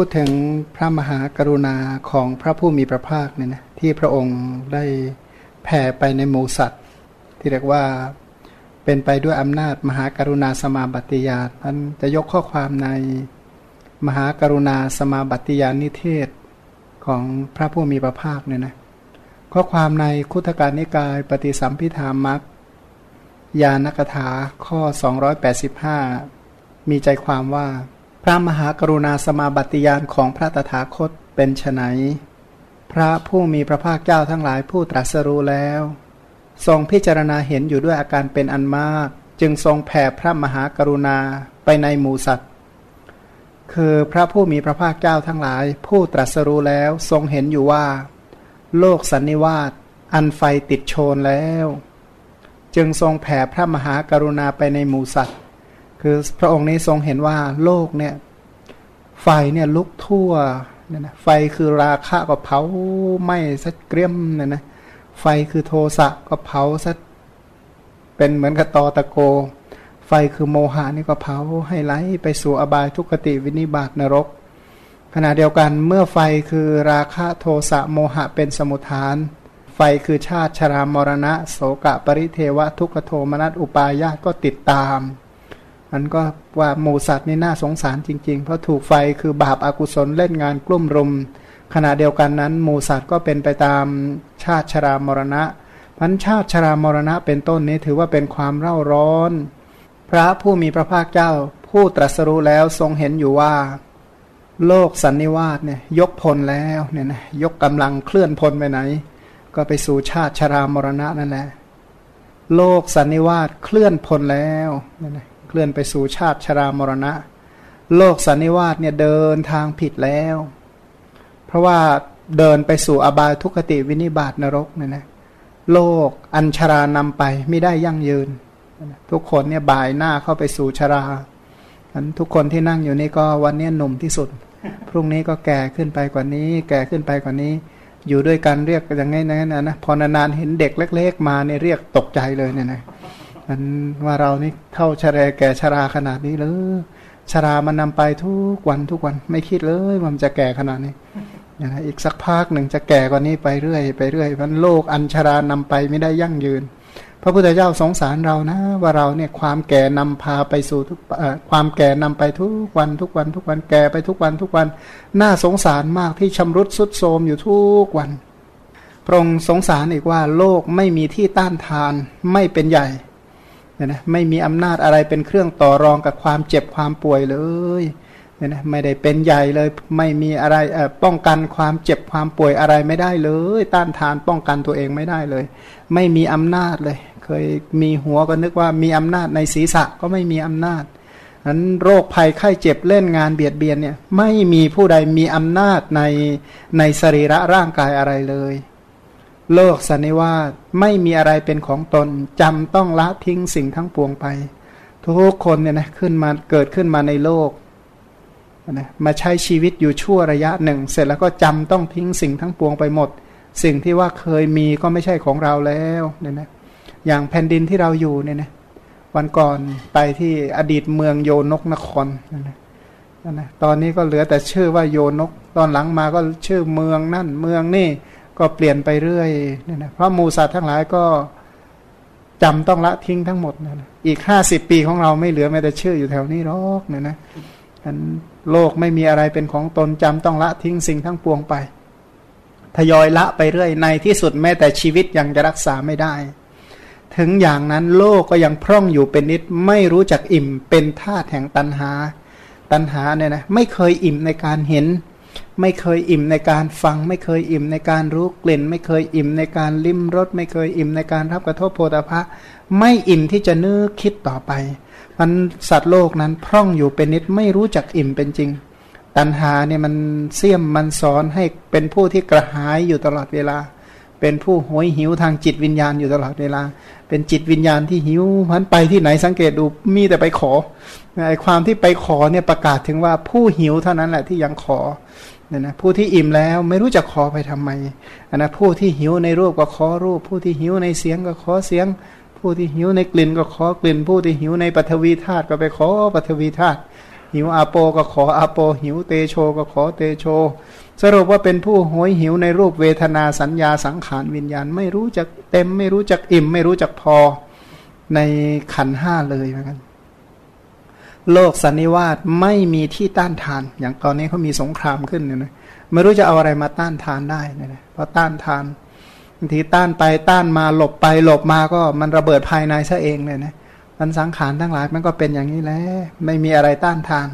พูดถึงพระมหากรุณาของพระผู้มีพระภาคเนี่ยนะที่พระองค์ได้แผ่ไปในหมูสัตว์ ที่เรียกว่าเป็นไปด้วยอำนาจมหากรุณาสมาบัติญาณนั้นจะยกข้อความในมหากรุณาสมาบัติญาณนิเทศของพระผู้มีพระภาคเนี่ยนะข้อความในคุถการนิกายปฏิสัมพิธามักยานกถาข้อ 285 มีใจความว่า ระมหากรุณาสมาบัติญาณของพระตถาคตเป็นไฉนพระผู้มีพระภาคเจ้าทั้งหลายผู้ตรัสรู้แล้ว ทรงพิจารณาเห็นอยู่ด้วยอาการเป็นอันมาก จึงทรงแผ่พระมหากรุณาไปในหมู่สัตว์ คือพระผู้มีพระภาคเจ้าทั้งหลาย ผู้ตรัสรู้แล้วทรงเห็นอยู่ว่า โลกสันนิวาตอันไฟติดโชนแล้ว จึงทรงแผ่พระมหากรุณาไปในหมู่สัตว์ คือพระองค์นี้ทรงเห็นว่าโลกเนี่ย ไฟเนี่ยลุกทั่วเนี่ยนะไฟคือราคะก็เผาไหม้ซะเกรียมเนี่ยนะไฟคือโทสะก็เผาซะเป็นเหมือนกับตอตะโก ไฟคือโมหะนี่ก็เผาให้ไหลไปสู่อบายทุกขติวินิบาตนรก ขณะเดียวกันเมื่อไฟคือราคะโทสะโมหะเป็นสมุทฐาน ไฟคือชาติชรามรณะ โสกะปริเทวะทุกขโทมนัสอุปายาตก็ติดตาม มันก็ว่าหมูสัตว์นี่น่าสงสารจริง ๆ เพราะถูกไฟคือบาปอากุศลเล่นงานกลุ่มรุม ขณะเดียวกันนั้นหมูสัตว์ก็เป็นไปตามชาติชรามรณะพันชาติชรามรณะเป็นต้นนี้ถือว่าเป็นความเร่าร้อน พระผู้มีพระภาคเจ้า ผู้ตรัสรู้แล้วทรงเห็นอยู่ว่า โลกสันนิวาสเนี่ยยกพลแล้วเนี่ยนะยกกำลังเคลื่อนพลไปไหน ก็ไปสู่ชาติชรามรณะนั่นแหละ โลกสันนิวาสเคลื่อนพลแล้วเนี่ยนะ เคลื่อนไปสู่ชาติชรามรณะ โลกสันนิวาสเนี่ยเดินทางผิดแล้ว เพราะว่าเดินไปสู่อบายทุกขติวินิบาตนรกเนี่ยนะโลกอัญชารานำไปไม่ได้ยั่งยืน ทุกคนเนี่ยบ่ายหน้าเข้าไปสู่ชราอันทุกคนที่นั่งอยู่นี่ก็วันนี้หนุ่มที่สุด พรุ่งนี้ก็แก่ขึ้นไปกว่านี้ แก่ขึ้นไปกว่านี้ อยู่ด้วยกันเรียกอย่างไงนะนะพอนานๆเห็นเด็กเล็ก ๆ มาเนี่ยเรียกตกใจเลยเนี่ยนะ มันว่าเรานี่เท่าชรแก่ชราขนาดนี้เลยชรามันนำไปทุกวันทุกวันไม่คิดเลยว่ามันจะแก่ขนาดนี้อย่างนะอีกสักพักหนึ่งจะแก่กว่านี้ไปเรื่อยไปเรื่อยมันโลกอันชรานำไปไม่ได้ยั่งยืน พระพุทธเจ้าสงสารเรานะ ว่าเราเนี่ยความแก่นำพาไปสู่ทุกความแก่นำไปทุกวันทุกวันทุกวันแก่ไปทุกวันทุกวันน่าสงสารมากที่ชำรุดสุดโทมอยู่ทุกวันพระองค์สงสารอีกว่าโลกไม่มีที่ต้านทานไม่เป็นใหญ่ เนี่ยนะไม่มีอำนาจอะไรเป็นเครื่องต่อรองกับความเจ็บความป่วยเลยเนี่ยนะไม่ได้เป็นใหญ่เลยไม่มีอะไรป้องกันความเจ็บความป่วยอะไรไม่ได้เลย ต้านทานป้องกันตัวเองไม่ได้เลย ไม่มีอำนาจเลย เคยมีหัวก็นึกว่ามีอำนาจในศีรษะก็ไม่มีอำนาจนั้นโรคภัยไข้เจ็บเล่นงานเบียดเบียนเนี่ยไม่มีผู้ใดมีอำนาจในในสรีระร่างกายอะไรเลย โลกสันนิวาสไม่มีอะไรเป็นของตนจำต้องละทิ้งสิ่งทั้งปวงไป ทุกคนเนี่ยนะขึ้นมาเกิดขึ้นมาในโลกนะมาใช้ชีวิตอยู่ชั่วระยะหนึ่ง เสร็จแล้วก็จำต้องทิ้งสิ่งทั้งปวงไปหมด สิ่งที่ว่าเคยมีก็ไม่ใช่ของเราแล้วเนี่ยนะอย่างแผ่นดินที่เราอยู่เนี่ยนะวันก่อนไปที่อดีตเมืองโยนกนครนะนะตอนนี้ก็เหลือแต่ชื่อว่าโยนก ตอนหลังมาก็ชื่อเมืองนั่นเมืองนี่ ก็เปลี่ยนไปเรื่อยเนี่ยนะเพราะมูสัตว์ทั้งหลายก็จำต้องละทิ้งทั้งหมดนะ อีกห้าสิบปีของเราไม่เหลือแม้แต่ชื่ออยู่แถวนี้หรอกเนี่ยนะอันโลกไม่มีอะไรเป็นของตนจำต้องละทิ้งสิ่งทั้งปวงไป ทยอยละไปเรื่อย ในที่สุดแม้แต่ชีวิตยังจะรักษาไม่ได้ ถึงอย่างนั้นโลกก็ยังพร่องอยู่เป็นนิดไม่รู้จักอิ่มเป็นธาตุแห่งตันหา ตันหาเนี่ยนะไม่เคยอิ่มในการเห็น ไม่เคยอิ่มในการฟัง ไม่เคยอิ่มในการรู้กลิ่น ไม่เคยอิ่มในการลิ้มรสไม่เคยอิ่มในการรับกระทบโพธาภะไม่อิ่มที่จะนึกคิดต่อไปมันสัตว์โลกนั้นพร่องอยู่เป็นนิดไม่รู้จักอิ่มเป็นจริง ตัณหาเนี่ยมันเสี่ยมมันสอนให้เป็นผู้ที่กระหายอยู่ตลอดเวลา เป็นผู้หวยหิวทางจิตวิญญาณอยู่ตลอดเวลา เป็นจิตวิญญาณที่หิวมันไปที่ไหนสังเกตดูมีแต่ไปขอไอความที่ไปขอเนี่ยประกาศถึงว่าผู้หิวเท่านั้นแหละที่ยังขอ เนี่ยนะผู้ที่อิ่มแล้วไม่รู้จะขอไปทำไมอันนะผู้ที่หิวในรูปก็ขอรูป ผู้ที่หิวในเสียงก็ขอเสียง ผู้ที่หิวในกลิ่นก็ขอกลิ่น ผู้ที่หิวในปฐวีธาตุก็ไปขอปฐวีธาตุหิวอาโปก็ขออาโป หิวเตโชก็ขอเตโช สรุปว่าเป็นผู้โหยหิวในรูปเวทนาสัญญาสังขารวิญญาณ ไม่รู้จักเต็ม ไม่รู้จักอิ่ม ไม่รู้จักพอในขันห้าเลยเหมือนกัน โลกสันนิวาสไม่มีที่ต้านทาน อย่างตอนนี้เขามีสงครามขึ้นเนี่ยนะไม่รู้จะเอาอะไรมาต้านทานได้เนะเพราะต้านทานบางทีต้านไปต้านมาหลบไปหลบมาก็มันระเบิดภายในซะเองเลยนะมันสังขารทั้งหลายมันก็เป็นอย่างนี้แหละไม่มีอะไรต้านทาน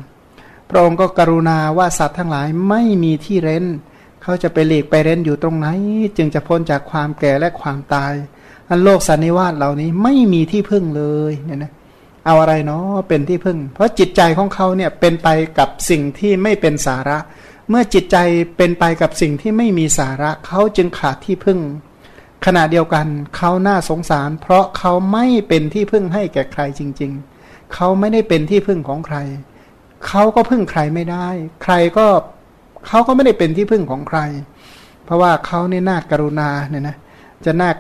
พระองค์ก็กรุณาว่าสัตว์ทั้งหลายไม่มีที่เร้นเขาจะไปหลีกไปเร้นอยู่ตรงไหน จึงจะพ้นจากความแก่และความตาย อันโลกสันนิวาสเหล่านี้ไม่มีที่พึ่งเลยเนี่ยนะ เอาอะไรเนาะเป็นที่พึ่ง เพราะจิตใจของเขาเนี่ยเป็นไปกับสิ่งที่ไม่เป็นสาระ เมื่อจิตใจเป็นไปกับสิ่งที่ไม่มีสาระเขาจึงขาดที่พึ่ง ขณะเดียวกันเขาน่าสงสาร เพราะเขาไม่เป็นที่พึ่งให้แก่ใครจริง ๆ เขาไม่ได้เป็นที่พึ่งของใคร เขาก็พึ่งใครไม่ได้ ใครก็เขาก็ไม่ได้เป็นที่พึ่งของใคร เพราะว่าเขาเนี่ยน่ากรุณาเนี่ยนะ จะน่า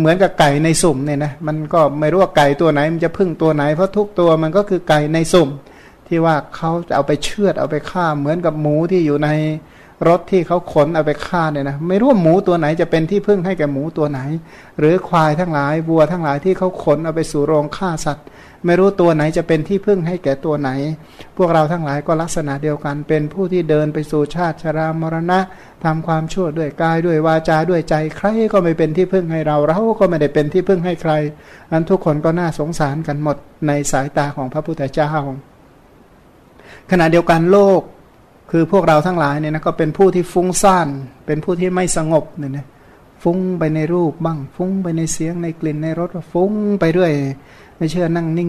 เหมือนกับไก่ในสุ่มเนี่ยนะมันก็ไม่รู้ว่าไก่ตัวไหน มันจะพึ่งตัวไหนเพราะทุกตัวมันก็คือไก่ในสุ่ม ที่ว่าเขาจะเอาไปเชือดเอาไปฆ่าเหมือนกับหมูที่อยู่ในรถที่เขาขนเอาไปฆ่าเนี่ยนะไม่รู้ว่าหมูตัวไหนจะเป็นที่พึ่งให้แก่หมูตัวไหน หรือควายทั้งหลายวัวทั้งหลายที่เขาขนเอาไปสู่โรงฆ่าสัตว์ ไม่รู้ตัวไหนจะเป็นที่พึ่งให้แก่ตัวไหน พวกเราทั้งหลายก็ลักษณะเดียวกัน เป็นผู้ที่เดินไปสู่ชาติชรามรณะทำความชั่วด้วยกายด้วยวาจาด้วยใจใครก็ไม่เป็นที่พึ่งให้เรา เราก็ไม่ได้เป็นที่พึ่งให้ใครอันทุกคนก็น่าสงสารกันหมดในสายตาของพระพุทธเจ้าขณะเดียวกันโลกคือพวกเราทั้งหลายเนี่ยนะก็เป็นผู้ที่ฟุ้งซ่าน เป็นผู้ที่ไม่สงบเนี่ยนะฟุ้งไปในรูปบ้าง ฟุ้งไปในเสียงในกลิ่นในรสฟุ้งไปเรื่อย ไม่เชื่อนั่งนิ่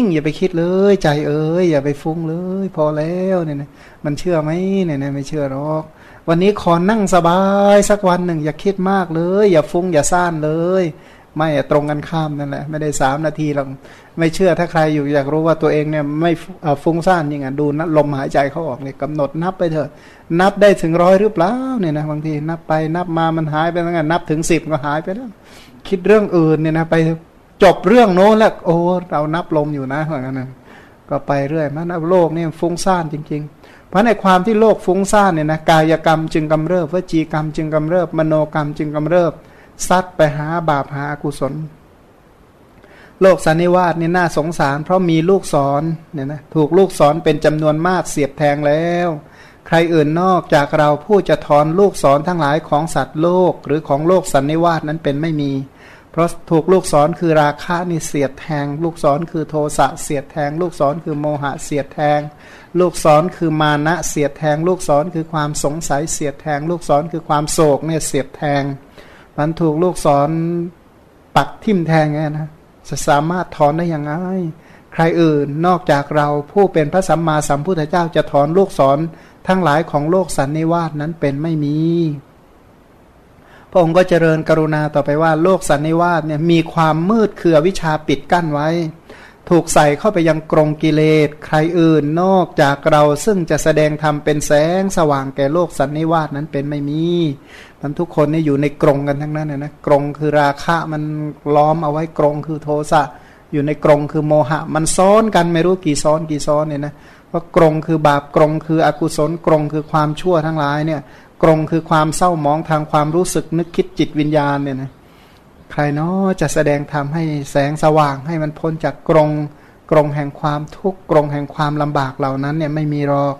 งๆอย่าไปคิดเลย ใจเอ้ยอย่าไปฟุ้งเลย พอแล้วเนี่ยนะมันเชื่อไหมเนี่ยนะไม่เชื่อหรอก วันนี้ขอนั่งสบายสักวันหนึ่ง อย่าคิดมากเลย อย่าฟุ้งอย่าซ่านเลย ไม่ตรงกันข้ามนั่นแหละไม่ได้สามนาทีหรอกไม่เชื่อถ้าใครอยู่อยากรู้ว่าตัวเองเนี่ยไม่ฟุ้งซ่านยังไงดูนะลมหายใจเขาออกเลยกำหนดนับไปเถอะ นับได้ถึงร้อยหรือเปล่าเนี่ยนะบางทีนับไปนับมามันหายไปแล้วไงนับถึงสิบก็หายไปแล้วคิดเรื่องอื่นเนี่ยนะไป จบเรื่องโน้นแล้วโอ้เรานับลมอยู่นะเหมือนกันนะก็ไปเรื่อยมันโลกนี่ฟุ้งซ่านจริง ๆ เพราะในความที่โลกฟุ้งซ่านเนี่ยนะกายกรรมจึงกำเริบวจีกรรมจึงกำเริบมโนกรรมจึงกำเริบซัดไปหาบาปหาอกุศล โลกสันนิวาสนี่น่าสงสาร เพราะมีลูกศรเนี่ยนะถูกลูกศรเป็นจำนวนมากเสียบแทงแล้ว ใครอื่นนอกจากเราผู้จะถอนลูกศรทั้งหลายของสัตว์โลกหรือของโลกสันนิวาสนั้นเป็นไม่มี เพราะถูกลูกศรคือราคะนี่เสียดแทง ลูกศรคือโทสะเสียดแทง ลูกศรคือโมหะเสียดแทง ลูกศรคือมานะเสียดแทง ลูกศรคือความสงสัยเสียดแทง ลูกศรคือความโศกเนี่ยเสียดแทง มันถูกลูกศรปักทิ่มแทงไงนะจะสามารถถอนได้อยังไงใครอื่นนอกจากเราผู้เป็นพระสัมมาสัมพุทธเจ้าจะถอนลูกศรทั้งหลายของโลกสันนิวาสนั้นเป็นไม่มี พระองค์ก็เจริญกรุณาต่อไปว่าโลกสันนิวาสเนี่ยมีความมืดคือวิชาปิดกั้นไว้ ถูกใส่เข้าไปยังกรงกิเลสใครอื่นนอกจากเราซึ่งจะแสดงธรรมเป็นแสงสว่างแก่โลกสันนิวาสนั้นเป็นไม่มีมันทุกคนนี่อยู่ในกรงกันทั้งนั้นนะกรงคือราคะมันล้อมเอาไว้กรงคือโทสะอยู่ในกรงคือโมหะ มันซ้อนกันไม่รู้กี่ซ้อนกี่ซ้อนเนี่ยนะเพรากรงคือบาปกรงคืออกุศลกรงคือความชั่วทั้งหลายเนี่ย กรงคือความเศร้ามองทางความรู้สึกนึกคิดจิตวิญญาณเนี่ยนะใครเนาะจะแสดงทำให้แสงสว่างให้มันพ้นจากกรงกรงแห่งความทุกข์กรงแห่งความลำบากเหล่านั้นเนี่ยไม่มีหรอก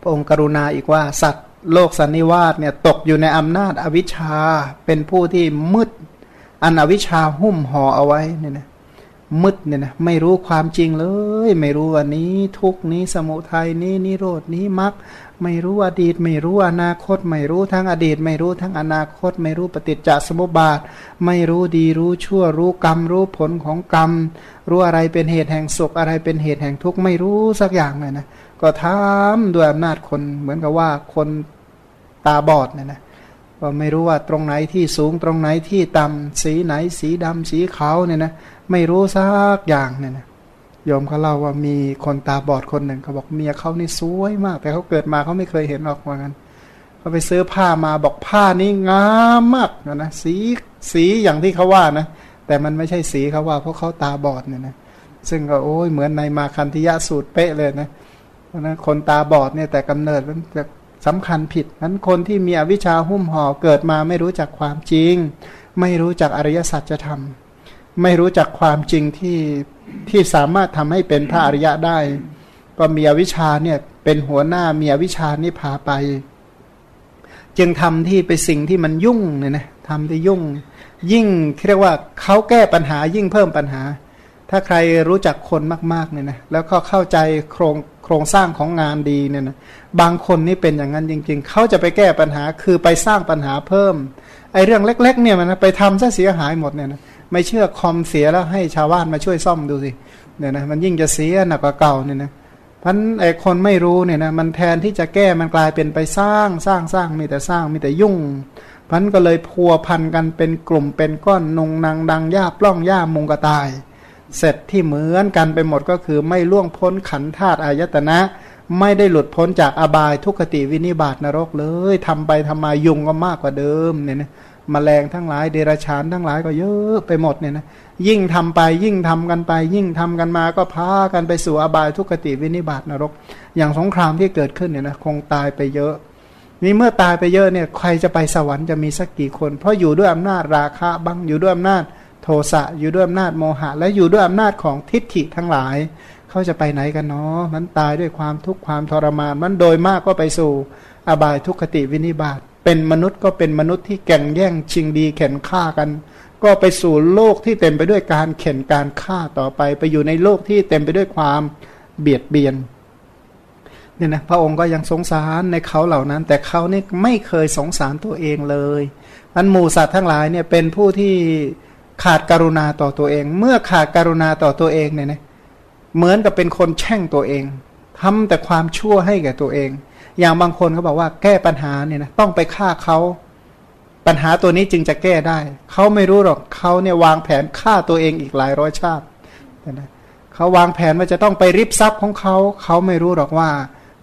พระองค์กรุณาอีกว่าสัตว์โลกสันนิวาสเนี่ยตกอยู่ในอำนาจอวิชชา เป็นผู้ที่มืดอันอวิชชาหุ้มห่อเอาไว้เนี่ยนะมืดเนี่ยนะไม่รู้ความจริงเลย ไม่รู้วันนี้ทุกนี้สมุทัยนี้นิโรดนี้มรรค ไม่รู้อดีต ไม่รู้อนาคต ไม่รู้ทั้งอดีต ไม่รู้ทั้งอนาคต ไม่รู้ปฏิจจสมุปบาท ไม่รู้ดีรู้ชั่วรู้กรรม รู้ผลของกรรม รู้อะไรเป็นเหตุแห่งสุขอะไรเป็นเหตุแห่งทุกข์ไม่รู้สักอย่างเลยนะก็ทำด้วยอำนาจคนเหมือนกับว่าคนตาบอดเนี่ยนะก็ไม่รู้ว่าตรงไหนที่สูงตรงไหนที่ต่ำสีไหนสีดำสีขาวเนี่ยนะไม่รู้สักอย่างเนี่ยนะ ยอมเขาเล่าว่ามีคนตาบอดคนหนึ่งเขาบอกเมียเขานี่สวยมาก แต่เขาเกิดมาเขาไม่เคยเห็นหรอกว่างั้นเขาไปซื้อผ้ามาบอกผ้านี้งามมากนะนะสีสีอย่างที่เขาว่านะแต่มันไม่ใช่สีเขาว่า เพราะเขาตาบอดเนี่ยนะซึ่งก็โอ้ยเหมือนในมาคันธิยะสูตรเป๊ะเลยนะเพราะนั้นคนตาบอดเนี่ยแต่กำเนิดมันจะสำคัญผิดนั้นคนที่มีอวิชชาหุ้มห่อเกิดมาไม่รู้จักความจริง ไม่รู้จักอริยสัจจะทำ ไม่รู้จักความจริงที่ที่สามารถทำให้เป็นพระอริยะได้ ก็มีอวิชาเนี่ยเป็นหัวหน้ามีอวิชานี่พาไป จึงทำที่ไปสิ่งที่มันยุ่งเนี่ยนะทำที่ยุ่ง ยิ่งเรียกว่าเขาแก้ปัญหายิ่งเพิ่มปัญหา ถ้าใครรู้จักคนมากๆเนี่ยนะแล้วก็เข้าใจโครงโครงสร้างของงานดีเนี่ยนะบางคนนี่เป็นอย่างนั้นจริง ๆ เขาจะไปแก้ปัญหาคือไปสร้างปัญหาเพิ่มไอ้เรื่องเล็ก ๆ เนี่ยมันไปทำซะเสียหายหมดเนี่ยนะ ไม่เชื่อคอมเสียแล้วให้ชาวบ้านมาช่วยซ่อมดูสิเนี่ยนะมันยิ่งจะเสียหนักกว่าเก่าเนี่ยนะพันไอ้คนไม่รู้เนี่ยนะมันแทนที่จะแก้มันกลายเป็นไปสร้างสร้างสร้างมีแต่สร้างมีแต่ยุ่งพันก็เลยพัวพันกันเป็นกลุ่มเป็นก้อนนงนางดังย่าปล้องย่ามุงกระตาย เสร็จที่เหมือนกันไปหมดก็คือไม่ล่วงพ้นขันธาตุอายตนะ ไม่ได้หลุดพ้นจากอบายทุกขติวินิบาตนรกเลยทำไปทำมายุงก็มากกว่าเดิมเนี่ยนะ มแมลงทั้งหลายเดรัจฉานทั้งหลายก็เยอะไปหมดเนี่ยนะยิ่งทำไปยิ่งทำกันไป ยิ่งทำกันมาก็พากันไปสู่อบายทุกขติวินิบาตนรก อย่างสงครามที่เกิดขึ้นเนี่ยนะคงตายไปเยอะ นี่เมื่อตายไปเยอะเนี่ยใครจะไปสวรรค์จะมีสักกี่คน เพราะอยู่ด้วยอำนาจราคะบ้างอยู่ด้วยอำนาจโทสะอยู่ด้วยอำนาจโมหะ และอยู่ด้วยอำนาจของทิฏฐิทั้งหลาย เขาจะไปไหนกันเนาะมันตายด้วยความทุกข์ความทรมาน มันโดยมากก็ไปสู่อบายทุกขติวินิบาต เป็นมนุษย์ก็เป็นมนุษย์ที่แก่งแย่งชิงดีแข่งฆ่ากัน ก็ไปสู่โลกที่เต็มไปด้วยการเข็นการฆ่าต่อไป ไปอยู่ในโลกที่เต็มไปด้วยความเบียดเบียนเนี่ยนะพระองค์ก็ยังสงสารในเขาเหล่านั้น แต่เขานี่ไม่เคยสงสารตัวเองเลยอันหมู่สัตว์ทั้งหลายเนี่ยเป็นผู้ที่ขาดการุณาต่อตัวเอง เมื่อขาดการุณาต่อตัวเองเนี่ยนะเหมือนกับเป็นคนแช่งตัวเองทำแต่ความชั่วให้แก่ตัวเอง อย่างบางคนเขาบอกว่าแก้ปัญหาเนี่ยนะต้องไปฆ่าเขาปัญหาตัวนี้จึงจะแก้ได้ เขาไม่รู้หรอกเขาเนี่ยวางแผนฆ่าตัวเองอีกหลายร้อยชาตินะเขาวางแผนว่าจะต้องไปริบทรัพย์ของเขา เขาไม่รู้หรอกว่า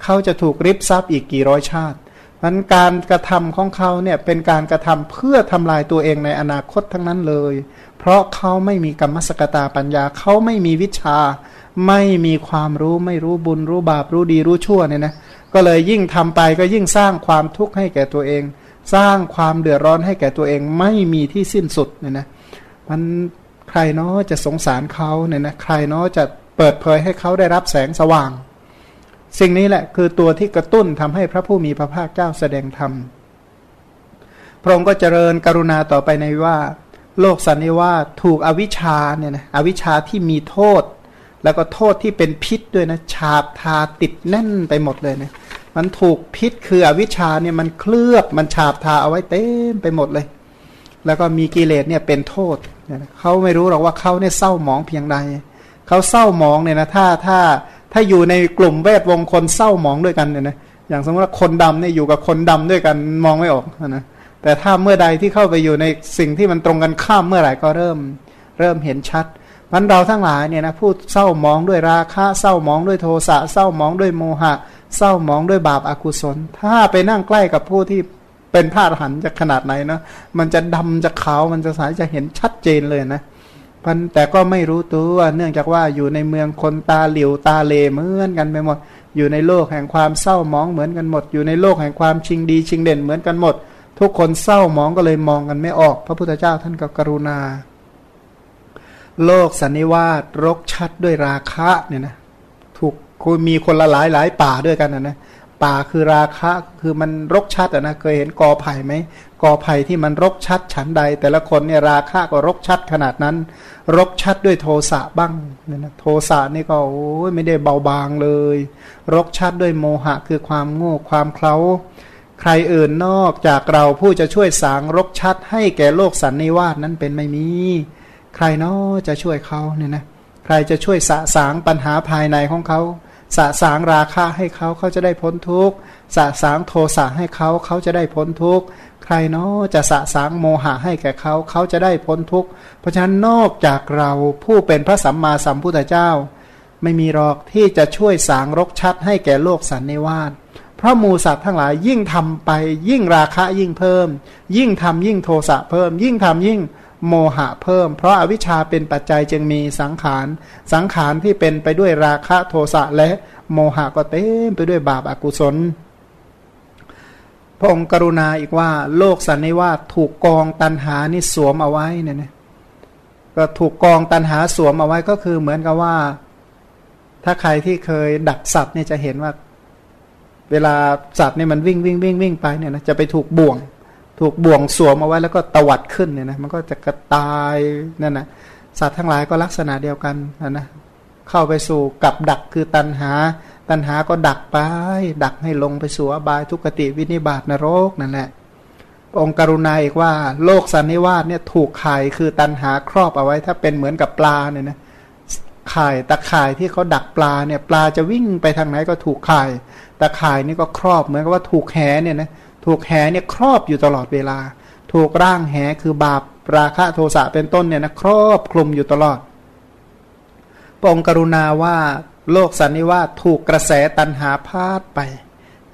เขาจะถูกริบทรัพย์อีกกี่ร้อยชาตินั้นการกระทำของเขาเนี่ยเป็นการกระทำเพื่อทำลายตัวเองในอนาคตทั้งนั้นเลย เพราะเขาไม่มีกรรมสกตาปัญญา เขาไม่มีวิชา ไม่มีความรู้ ไม่รู้บุญรู้บาปรู้ดีรู้ชั่วเนี่ยนะ ก็เลยยิ่งทำไปก็ยิ่งสร้างความทุกข์ให้แก่ตัวเอง สร้างความเดือดร้อนให้แก่ตัวเองไม่มีที่สิ้นสุดเนี่ยนะมันใครเนาะจะสงสารเขาเนี่ยนะใครเนาะจะเปิดเผยให้เขาได้รับแสงสว่าง สิ่งนี้แหละคือตัวที่กระตุ้นทำให้พระผู้มีพระภาคเจ้าแสดงธรรมพระองค์ก็เจริญกรุณาต่อไปในว่า โลกสันนิวาถูกอวิชชาเนี่ยนะอวิชชาที่มีโทษ แล้วก็โทษที่เป็นพิษด้วยนะ ฉาบทาติดแน่นไปหมดเลยนะ มันถูกพิษคืออวิชชาเนี่ยมันเคลือบมันฉาบทาเอาไว้เต็มไปหมดเลย แล้วก็มีกิเลสเนี่ยเป็นโทษเขาไม่รู้หรอกว่าเขาเนี่ยเศร้าหมองเพียงใดเขาเศร้าหมองเนี่ยนะถ้าถ้าถ้าอยู่ในกลุ่มแวดวงคนเศร้าหมองด้วยกันเนี่ยนะอย่างสมมติว่าคนดำเนี่ยอยู่กับคนดำด้วยกันมองไม่ออกนะแต่ถ้าเมื่อใดที่เข้าไปอยู่ในสิ่งที่มันตรงกันข้ามเมื่อไหร่ก็เริ่มเริ่มเห็นชัดมันเราทั้งหลายเนี่ยนะพูดเศร้ามองด้วยราคะเศร้ามองด้วยโทสะเศร้ามองด้วยโมหะ เศร้ามองด้วยบาปอากุศล ถ้าไปนั่งใกล้กับผู้ที่เป็นพระอรหันต์จะขนาดไหนนะมันจะดำจะขาวมันจะสายจะเห็นชัดเจนเลยนะพันแต่ก็ไม่รู้ตัวเนื่องจากว่าอยู่ในเมืองคนตาเหลียวตาเลเหมือนกันไปหมด อยู่ในโลกแห่งความเศร้ามองเหมือนกันหมด อยู่ในโลกแห่งความชิงดีชิงเด่นเหมือนกันหมด ทุกคนเศร้ามองก็เลยมองกันไม่ออก พระพุทธเจ้าท่านก็กรุณา โลกสันนิวาสรกชัดด้วยราคะเนี่ยนะ คุมีคนละหลายหลายป่าด้วยกันนะนะป่าคือราคะคือมันรกชัดอะนะเคยเห็นกอไผ่ไหมกอไผ่ที่มันรกชัดฉันใด แต่ละคนเนี่ยราคะก็รกชัดขนาดนั้น รกชัดด้วยโทสะบ้างเนี่ยนะโทสะนี่ก็โอ้ยไม่ได้เบาบางเลย รกชัดด้วยโมหะคือความโง่ความเคล้าใครอื่นนอกจากเราผู้จะช่วยสางรกชัด ให้แก่โลกสันนิวาสนั้นเป็นไม่มี ใครเนาะจะช่วยเขาเนี่ยนะใครจะช่วยสะสางปัญหาภายในของเขา สะสางราคาให้เขาเขาจะได้พ้นทุกข์สะสางโทสะให้เขาเขาจะได้พ้นทุกข์ใครเนาะจะสะสางโมหะให้แก่เขาเขาจะได้พ้นทุกข์เพราะฉะนั้นนอกจากเราผู้เป็นพระสัมมาสัมพุทธเจ้า ไม่มีหรอกที่จะช่วยสางรกชัดให้แก่โลกสันนิวาสพราะมูสัตว์ทั้งหลายยิ่งทำไป ยิ่งราคะยิ่งเพิ่ม ยิ่งทำยิ่งโทสะเพิ่ม ยิ่งทำยิ่ง โมหะเพิ่ม เพราะอาวิชชาเป็นปัจจัยจึงมีสังขาร สังขารที่เป็นไปด้วยราคะโทสะและโมหะก็เต็มไปด้วยบาปอากุศล พระองค์กรุณาอีกว่า โลกสันนิวาสถูกกองตันหานี่สวมเอาไว้เนี่ยนะก็ถูกกองตันหาสวมเอาไว้ก็คือเหมือนกับว่า ถ้าใครที่เคยดักสัตว์เนี่ยจะเห็นว่า เวลาสัตว์เนี่ยมันวิ่งวิ่งวิ่งวิ่งไปเนี่ยนะจะไปถูกบ่วง ถูกบ่วงสวมเอาไว้แล้วก็ตวัดขึ้นเนี่ยนะมันก็จะกระตายนั่นนะสัตว์ทั้งหลายก็ลักษณะเดียวกันนะนะเข้าไปสู่กับดักคือตันหา ตันหาก็ดักไป ดักให้ลงไปสู่อบายทุกติวินิบาตนรกนั่นแหละองค์กรุณาอีกว่า โลกสันนิวาสเนี่ยถูกข่ายคือตันหาครอบเอาไว้ ถ้าเป็นเหมือนกับปลาเนี่ยนะข่ายตะข่ายที่เขาดักปลาเนี่ยปลาจะวิ่งไปทางไหนก็ถูกข่าย ตะข่ายนี่ก็ครอบเหมือนกับว่าถูกแหเนี่ยนะ ถูกแหเนี่ยครอบอยู่ตลอดเวลา ถูกร่างแหคือบาปราคะโทสะเป็นต้นเนี่ยนะครอบคลุมอยู่ตลอดพระองค์กรุณาว่าโลกสันนิวาสถูกกระแสตันหาพาดไป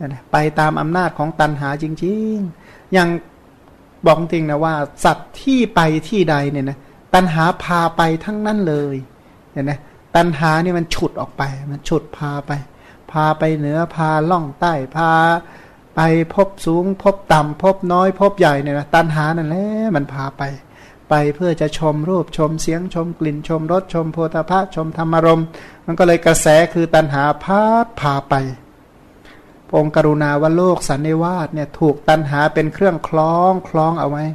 นะไปตามอำนาจของตันหาจริงๆ อย่างบอกจริงนะว่า สัตว์ที่ไปที่ใดเนี่ยนะตันหาพาไปทั้งนั้นเลยเห็นไหมตันหานี่มันฉุดออกไป มันฉุดพาไป พาไปเหนือพาล่องใต้พา ไปพบสูงพบต่ำพบน้อยพบใหญ่เนี่ยนะตันหานั่นแหละมันพาไป ไปเพื่อจะชมรูปชมเสียงชมกลิ่นชมรสชมโพธาภะชมธรรมรม มันก็เลยกระแสคือตันหาพาพาไปองค์กรุณาว่าโลกสันนิวาสเนี่ยถูกตันหาเป็นเครื่องคล้องคล้องเอาไว้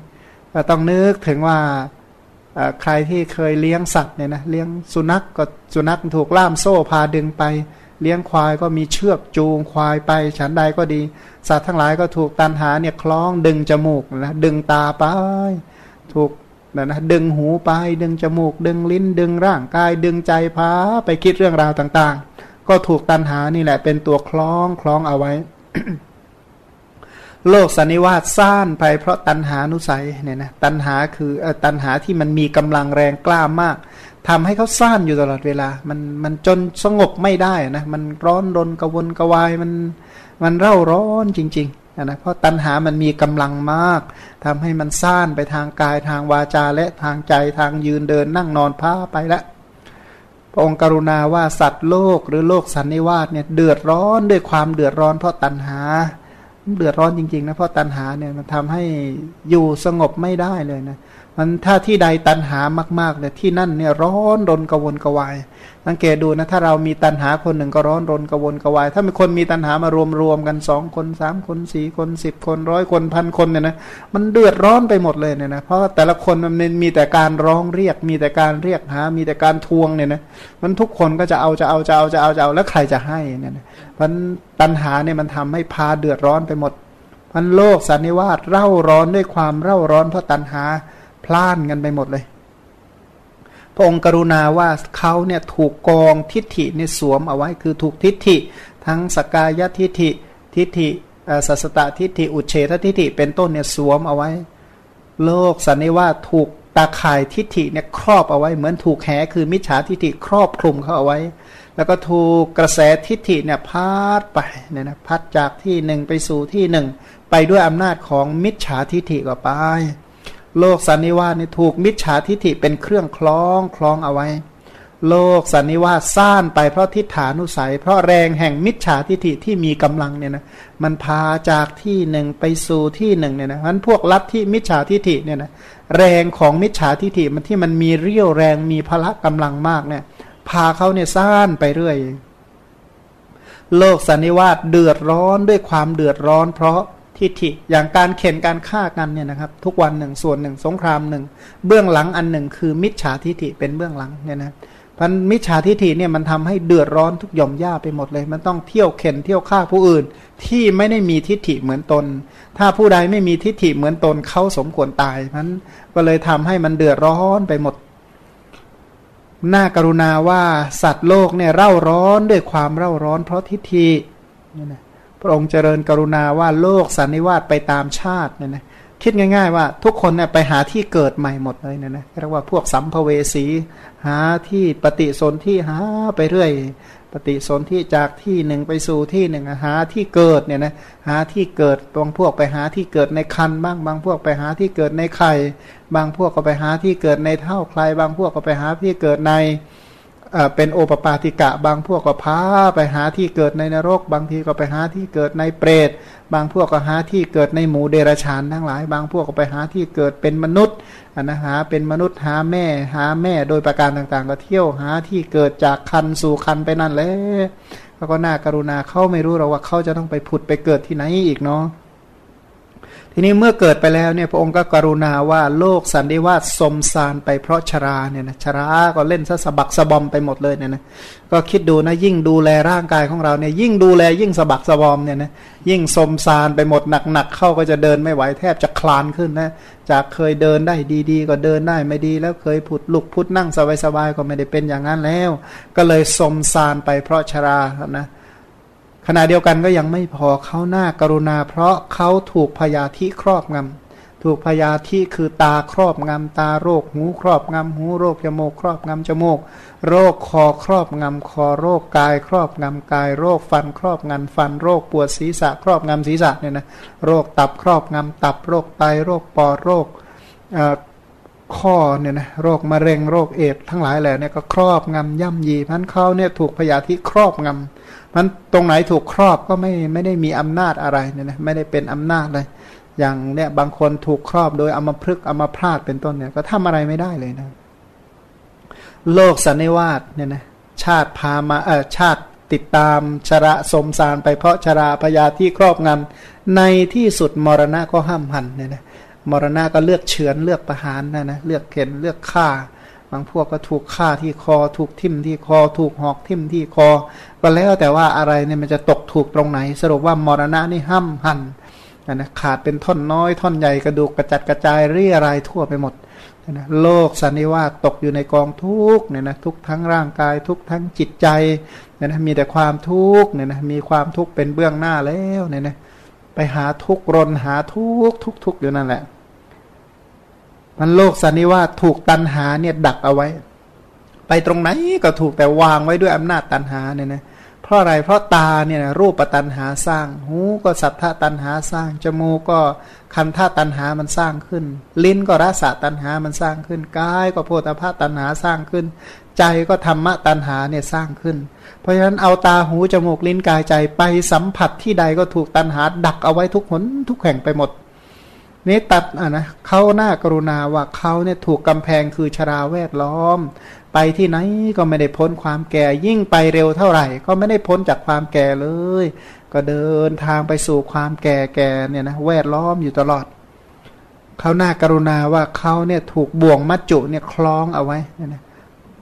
เราต้องนึกถึงว่าใครที่เคยเลี้ยงสัตว์เนี่ยนะเลี้ยงสุนัขกก็สุนัขถูกล่ามโซ่พาดึงไป เลี้ยงควายก็มีเชือกจูงควายไป ฉันใดก็ดี สัตว์ทั้งหลายก็ถูกตันหาเนี่ยคล้องดึงจมูกนะดึงตาไป ถูกนะนะดึงหูไป ดึงจมูก ดึงลิ้น ดึงร่างกาย ดึงใจพาไปคิดเรื่องราวต่างๆ ก็ถูกตันหานี่แหละ เป็นตัวคล้องคล้องเอาไว้ โลกสันนิวาสร้างไปเพราะตันหานุสัยเนี่ยนะตันหาคือตันหาที่มันมีกำลังแรงกล้ามากทำให้เขาสร้างอยู่ตลอดเวลา มันมันจนสงบไม่ได้นะ มันร้อนรนกระวนกระวาย มัน มันเร่าร้อนจริงๆนะเพราะตัณหามันมีกำลังมากทำให้มันซ่านไปทางกายทางวาจาและทางใจทางยืนเดินนั่งนอนพ้าไปล้วพระองค์กรุณาว่าสัตว์โลกหรือโลกสันนิวาสเนี่ยเดือดร้อนด้วยความเดือดร้อนเพราะตัณหา เดือดร้อนจริงๆนะเพราะตัณหาเนี่ยมันทำให้อยู่สงบไม่ได้เลยนะมันถ้าที่ใดตันหามากๆเนี่ยที่นั่นเนี่ยร้อนรนกระวนกระวาย สังเกตดูนะถ้าเรามีตันหาคนหนึ่งก็ร้อนรนกระวนกระวาย ถ้ามีคนมีตันหามารวมรวมกันสองคนสามคนสี่คนสิบคนร้อยคนพันคนเนี่ยนะมันเดือดร้อนไปหมดเลยเนี่ยนะเพราะแต่ละคนมันมีแต่การร้องเรียก มีแต่การเรียกหา มีแต่การทวงเนี่ยนะมันทุกคนก็จะเอาจะเอาจะเอาจะเอาจะเอาแล้วใครจะให้เนี่ยนะเพราะตันหาเนี่ยมันทำให้พาเดือดร้อนไปหมดมันโลกสันนิวาสเร่าร้อนด้วยความเร่าร้อนเพราะตันหาพล่านกันไปหมดเลย พระองค์กรุณาว่าเขาเนี่ยถูกกองทิฏฐิเนี่ยสวมเอาไว้คือถูกทิฏฐิ ทั้งสกายทิฏฐิทิฏฐิสัสตตทิฏฐิอุเฉททิฏฐิเป็นต้นเนี่ยสวมเอาไว้ โลกสันนิวาถูกตาข่ายทิฏฐิเนี่ยครอบเอาไว้เหมือนถูกแหคือมิจฉาทิฏฐิครอบคลุมเขาเอาไว้ แล้วก็ถูกกระแสทิฏฐิเนี่ยพัดไปเนี่ยนะพัดจากที่หนึ่งไปสู่ที่หนึ่งไปด้วยอำนาจของมิจฉาทิฏฐิก็ไป โลกสันนิวาสนี่ถูกมิจฉาทิฐิเป็นเครื่องคล้องคล้องเอาไว้ โลกสันนิวาสซ่านไปเพราะทิฏฐานุสัย เพราะแรงแห่งมิจฉาทิฐิที่มีกำลังเนี่ยนะมันพาจากที่หนึ่งไปสู่ที่หนึ่งเนี่ยนะมันพวกลัทธิมิจฉาทิฐิเนี่ยนะแรงของมิจฉาทิฐิมันที่มันมีเรี่ยวแรงมีพละกำลังมากเนี่ยพาเขาเนี่ยซ่านไปเรื่อย โลกสันนิวาสเดือดร้อนด้วยความเดือดร้อน เพราะ ทิฏฐิอย่างการเข็นการฆ่ากันเนี่ยนะครับ ทุกวันหนึ่งส่วนหนึ่ง สงครามหนึ่ง เบื้องหลังอันหนึ่ง คือมิจฉาทิฏฐิเป็นเบื้องหลังเนี่ยนะพันมิจฉาทิฏฐิเนี่ยมันทำให้เดือดร้อนทุกหย่อมย่าไปหมดเลย มันต้องเที่ยวเข็นเที่ยวฆ่าผู้อื่น ที่ไม่ได้มีทิฏฐิเหมือนตน ถ้าผู้ใดไม่มีทิฏฐิเหมือนตนเขาสมควรตายนั้นก็เลยทำให้มันเดือดร้อนไปหมดน่ากรุณาว่าสัตว์โลกเนี่ยเร่าร้อนด้วยความเร่าร้อนเพราะทิฏฐิเนี่ยนะ พระองค์เจริญกรุณาว่าโลกสันนิวาสไปตามชาติเนี่ยนะคิดง่าย ๆ ว่าทุกคนเนี่ยไปหาที่เกิดใหม่หมดเลยเนี่ยนะเรียกว่าพวกสัมภเวสี หาที่ปฏิสนธิหาไปเรื่อย ปฏิสนธิจากที่หนึ่งไปสู่ที่หนึ่งหาที่เกิดเนี่ยนะหาที่เกิดบางพวกไปหาที่เกิดในคันบ้างบางพวกไปหาที่เกิดในไข่ บางพวกก็ไปหาที่เกิดในเท่าใคร บางพวกก็ไปหาที่เกิดใน เป็นโอปปาติกะบางพวกก็พาไปหาที่เกิดในนรก บางทีก็ไปหาที่เกิดในเปรต บางพวกก็หาที่เกิดในหมูเดรัจฉานทั้งหลาย บางพวกก็ไปหาที่เกิดเป็นมนุษย์นะหาเป็นมนุษย์หาแม่หาแม่โดยประการต่างๆ ก็เที่ยวหาที่เกิดจากคันสู่คันไปนั่นแหละแล้วก็น่ากรุณาเขาไม่รู้หรอกว่าเขาจะต้องไปผุดไปเกิดที่ไหนอีกเนาะ ทีนี้เมื่อเกิดไปแล้วเนี่ยพระองค์ก็กรุณาว่าโลกสันนิวาสสมสารไปเพราะชราเนี่ยนะชราก็เล่นซะสะบักสะบอมไปหมดเลยเนี่ยนะก็คิดดูนะยิ่งดูแลร่างกายของเราเนี่ยยิ่งดูแลยิ่งสะบักสะบอมเนี่ยนะยิ่งสมสารไปหมดหนักๆเข้าก็จะเดินไม่ไหวแทบจะคลานขึ้นนะจากเคยเดินได้ดีๆ ก็เดินได้ไม่ดี แล้วเคยผุดลุกพุดนั่งสบายๆก็ไม่ได้เป็นอย่างนั้นแล้ว ก็เลยสมสารไปเพราะชรานะ ขณะเดียวกันก็ยังไม่พอเขาหน้ากรุณา เพราะเขาถูกพยาธิครอบงำถูกพยาธิคือตาครอบงำตาโรค หูครอบงำหูโรคจมูกครอบงำจมูก โรคคอครอบงำคอโรคกาย ครอบงำกาย โรคฟันครอบงำฟันโรคปวดศีรษะ ครอบงำศีรษะเนี่ยนะโรคตับครอบงำตับโรคไตโรคปอดโรคข้อเนี่ยนะโรคมะเร็งโรคเอดทั้งหลายแหละเนี่ยก็ครอบงำย่ำยีพันเขาเนี่ยถูกพยาธิครอบงำ มันตรงไหนถูกครอบก็ไม่ไม่ได้มีอำนาจอะไรเนี่ยนะไม่ได้เป็นอำนาจเลยอย่างเนี่ยบางคนถูกครอบโดยอมพฤกอมพลาดเป็นต้นเนี่ย ก็ทำอะไรไม่ได้เลยนะ โลกสันนิวาสเนี่ยนะชาติพามาเออชาติติดตามชระสมสารไปเพราะชราพยาที่ครอบงำในที่สุดมรณะก็ห้ามหันเนี่ยนะมรณะก็เลือกเฉือนเลือกประหารนะนะเลือกเข็นเลือกฆ่าบางพวกก็ถูกฆ่าที่คอ ถูกทิ่มที่คอ ถูกหอกทิ่มที่คอ ก็แล้วแต่ว่าอะไรเนี่ยมันจะตกถูกตรงไหน สรุปว่ามรณะนี่ห้ามหันนะขาดเป็นท่อนน้อยท่อนใหญ่กระดูกกระจัดกระจายเรี่ยรายทั่วไปหมดนะโลกสันนิวาสตกอยู่ในกองทุกเนี่ยนะทุกทั้งร่างกายทุกทั้งจิตใจเนี่ยนะมีแต่ความทุกเนี่ยนะมีความทุกเป็นเบื้องหน้าแล้วเนี่ยนะไปหาทุกข์รนหาทุกทุกทุกอยู่นั่นแหละ มันโลกสันนิวาสถูกตันหาเนี่ยดักเอาไว้ ไปตรงไหนก็ถูกแต่วางไว้ด้วยอำนาจตันหาเนี่ยนะเราะอะไร เพราะตาเนี่ยรูปตันหาสร้าง หูก็สัทธาตันหาสร้าง จมูกก็คันธาตันหามันสร้างขึ้น ลิ้นก็รสตันหามันสร้างขึ้น กายก็โพธาภาตันหาสร้างขึ้น ใจก็ธรรมะตันหาเนี่ยสร้างขึ้น เพราะฉะนั้นเอาตาหูจมูกลิ้นกายใจไปสัมผัสที่ใดก็ถูกตันหาดักเอาไว้ทุกหนทุกแห่งไปหมดนี่ตัดอะนะเขาหน้ากรุณาว่าเขาเนี่ยถูกกำแพงคือชราแวดล้อม ไปที่ไหนก็ไม่ได้พ้นความแก่ ยิ่งไปเร็วเท่าไหร่ ก็ไม่ได้พ้นจากความแก่เลย ก็เดินทางไปสู่ความแก่แก่เนี่ยนะแวดล้อมอยู่ตลอดเขาหน้ากรุณาว่าเขาเนี่ยถูกบ่วงมัจจุเนี่ยคล้องเอาไว้นะ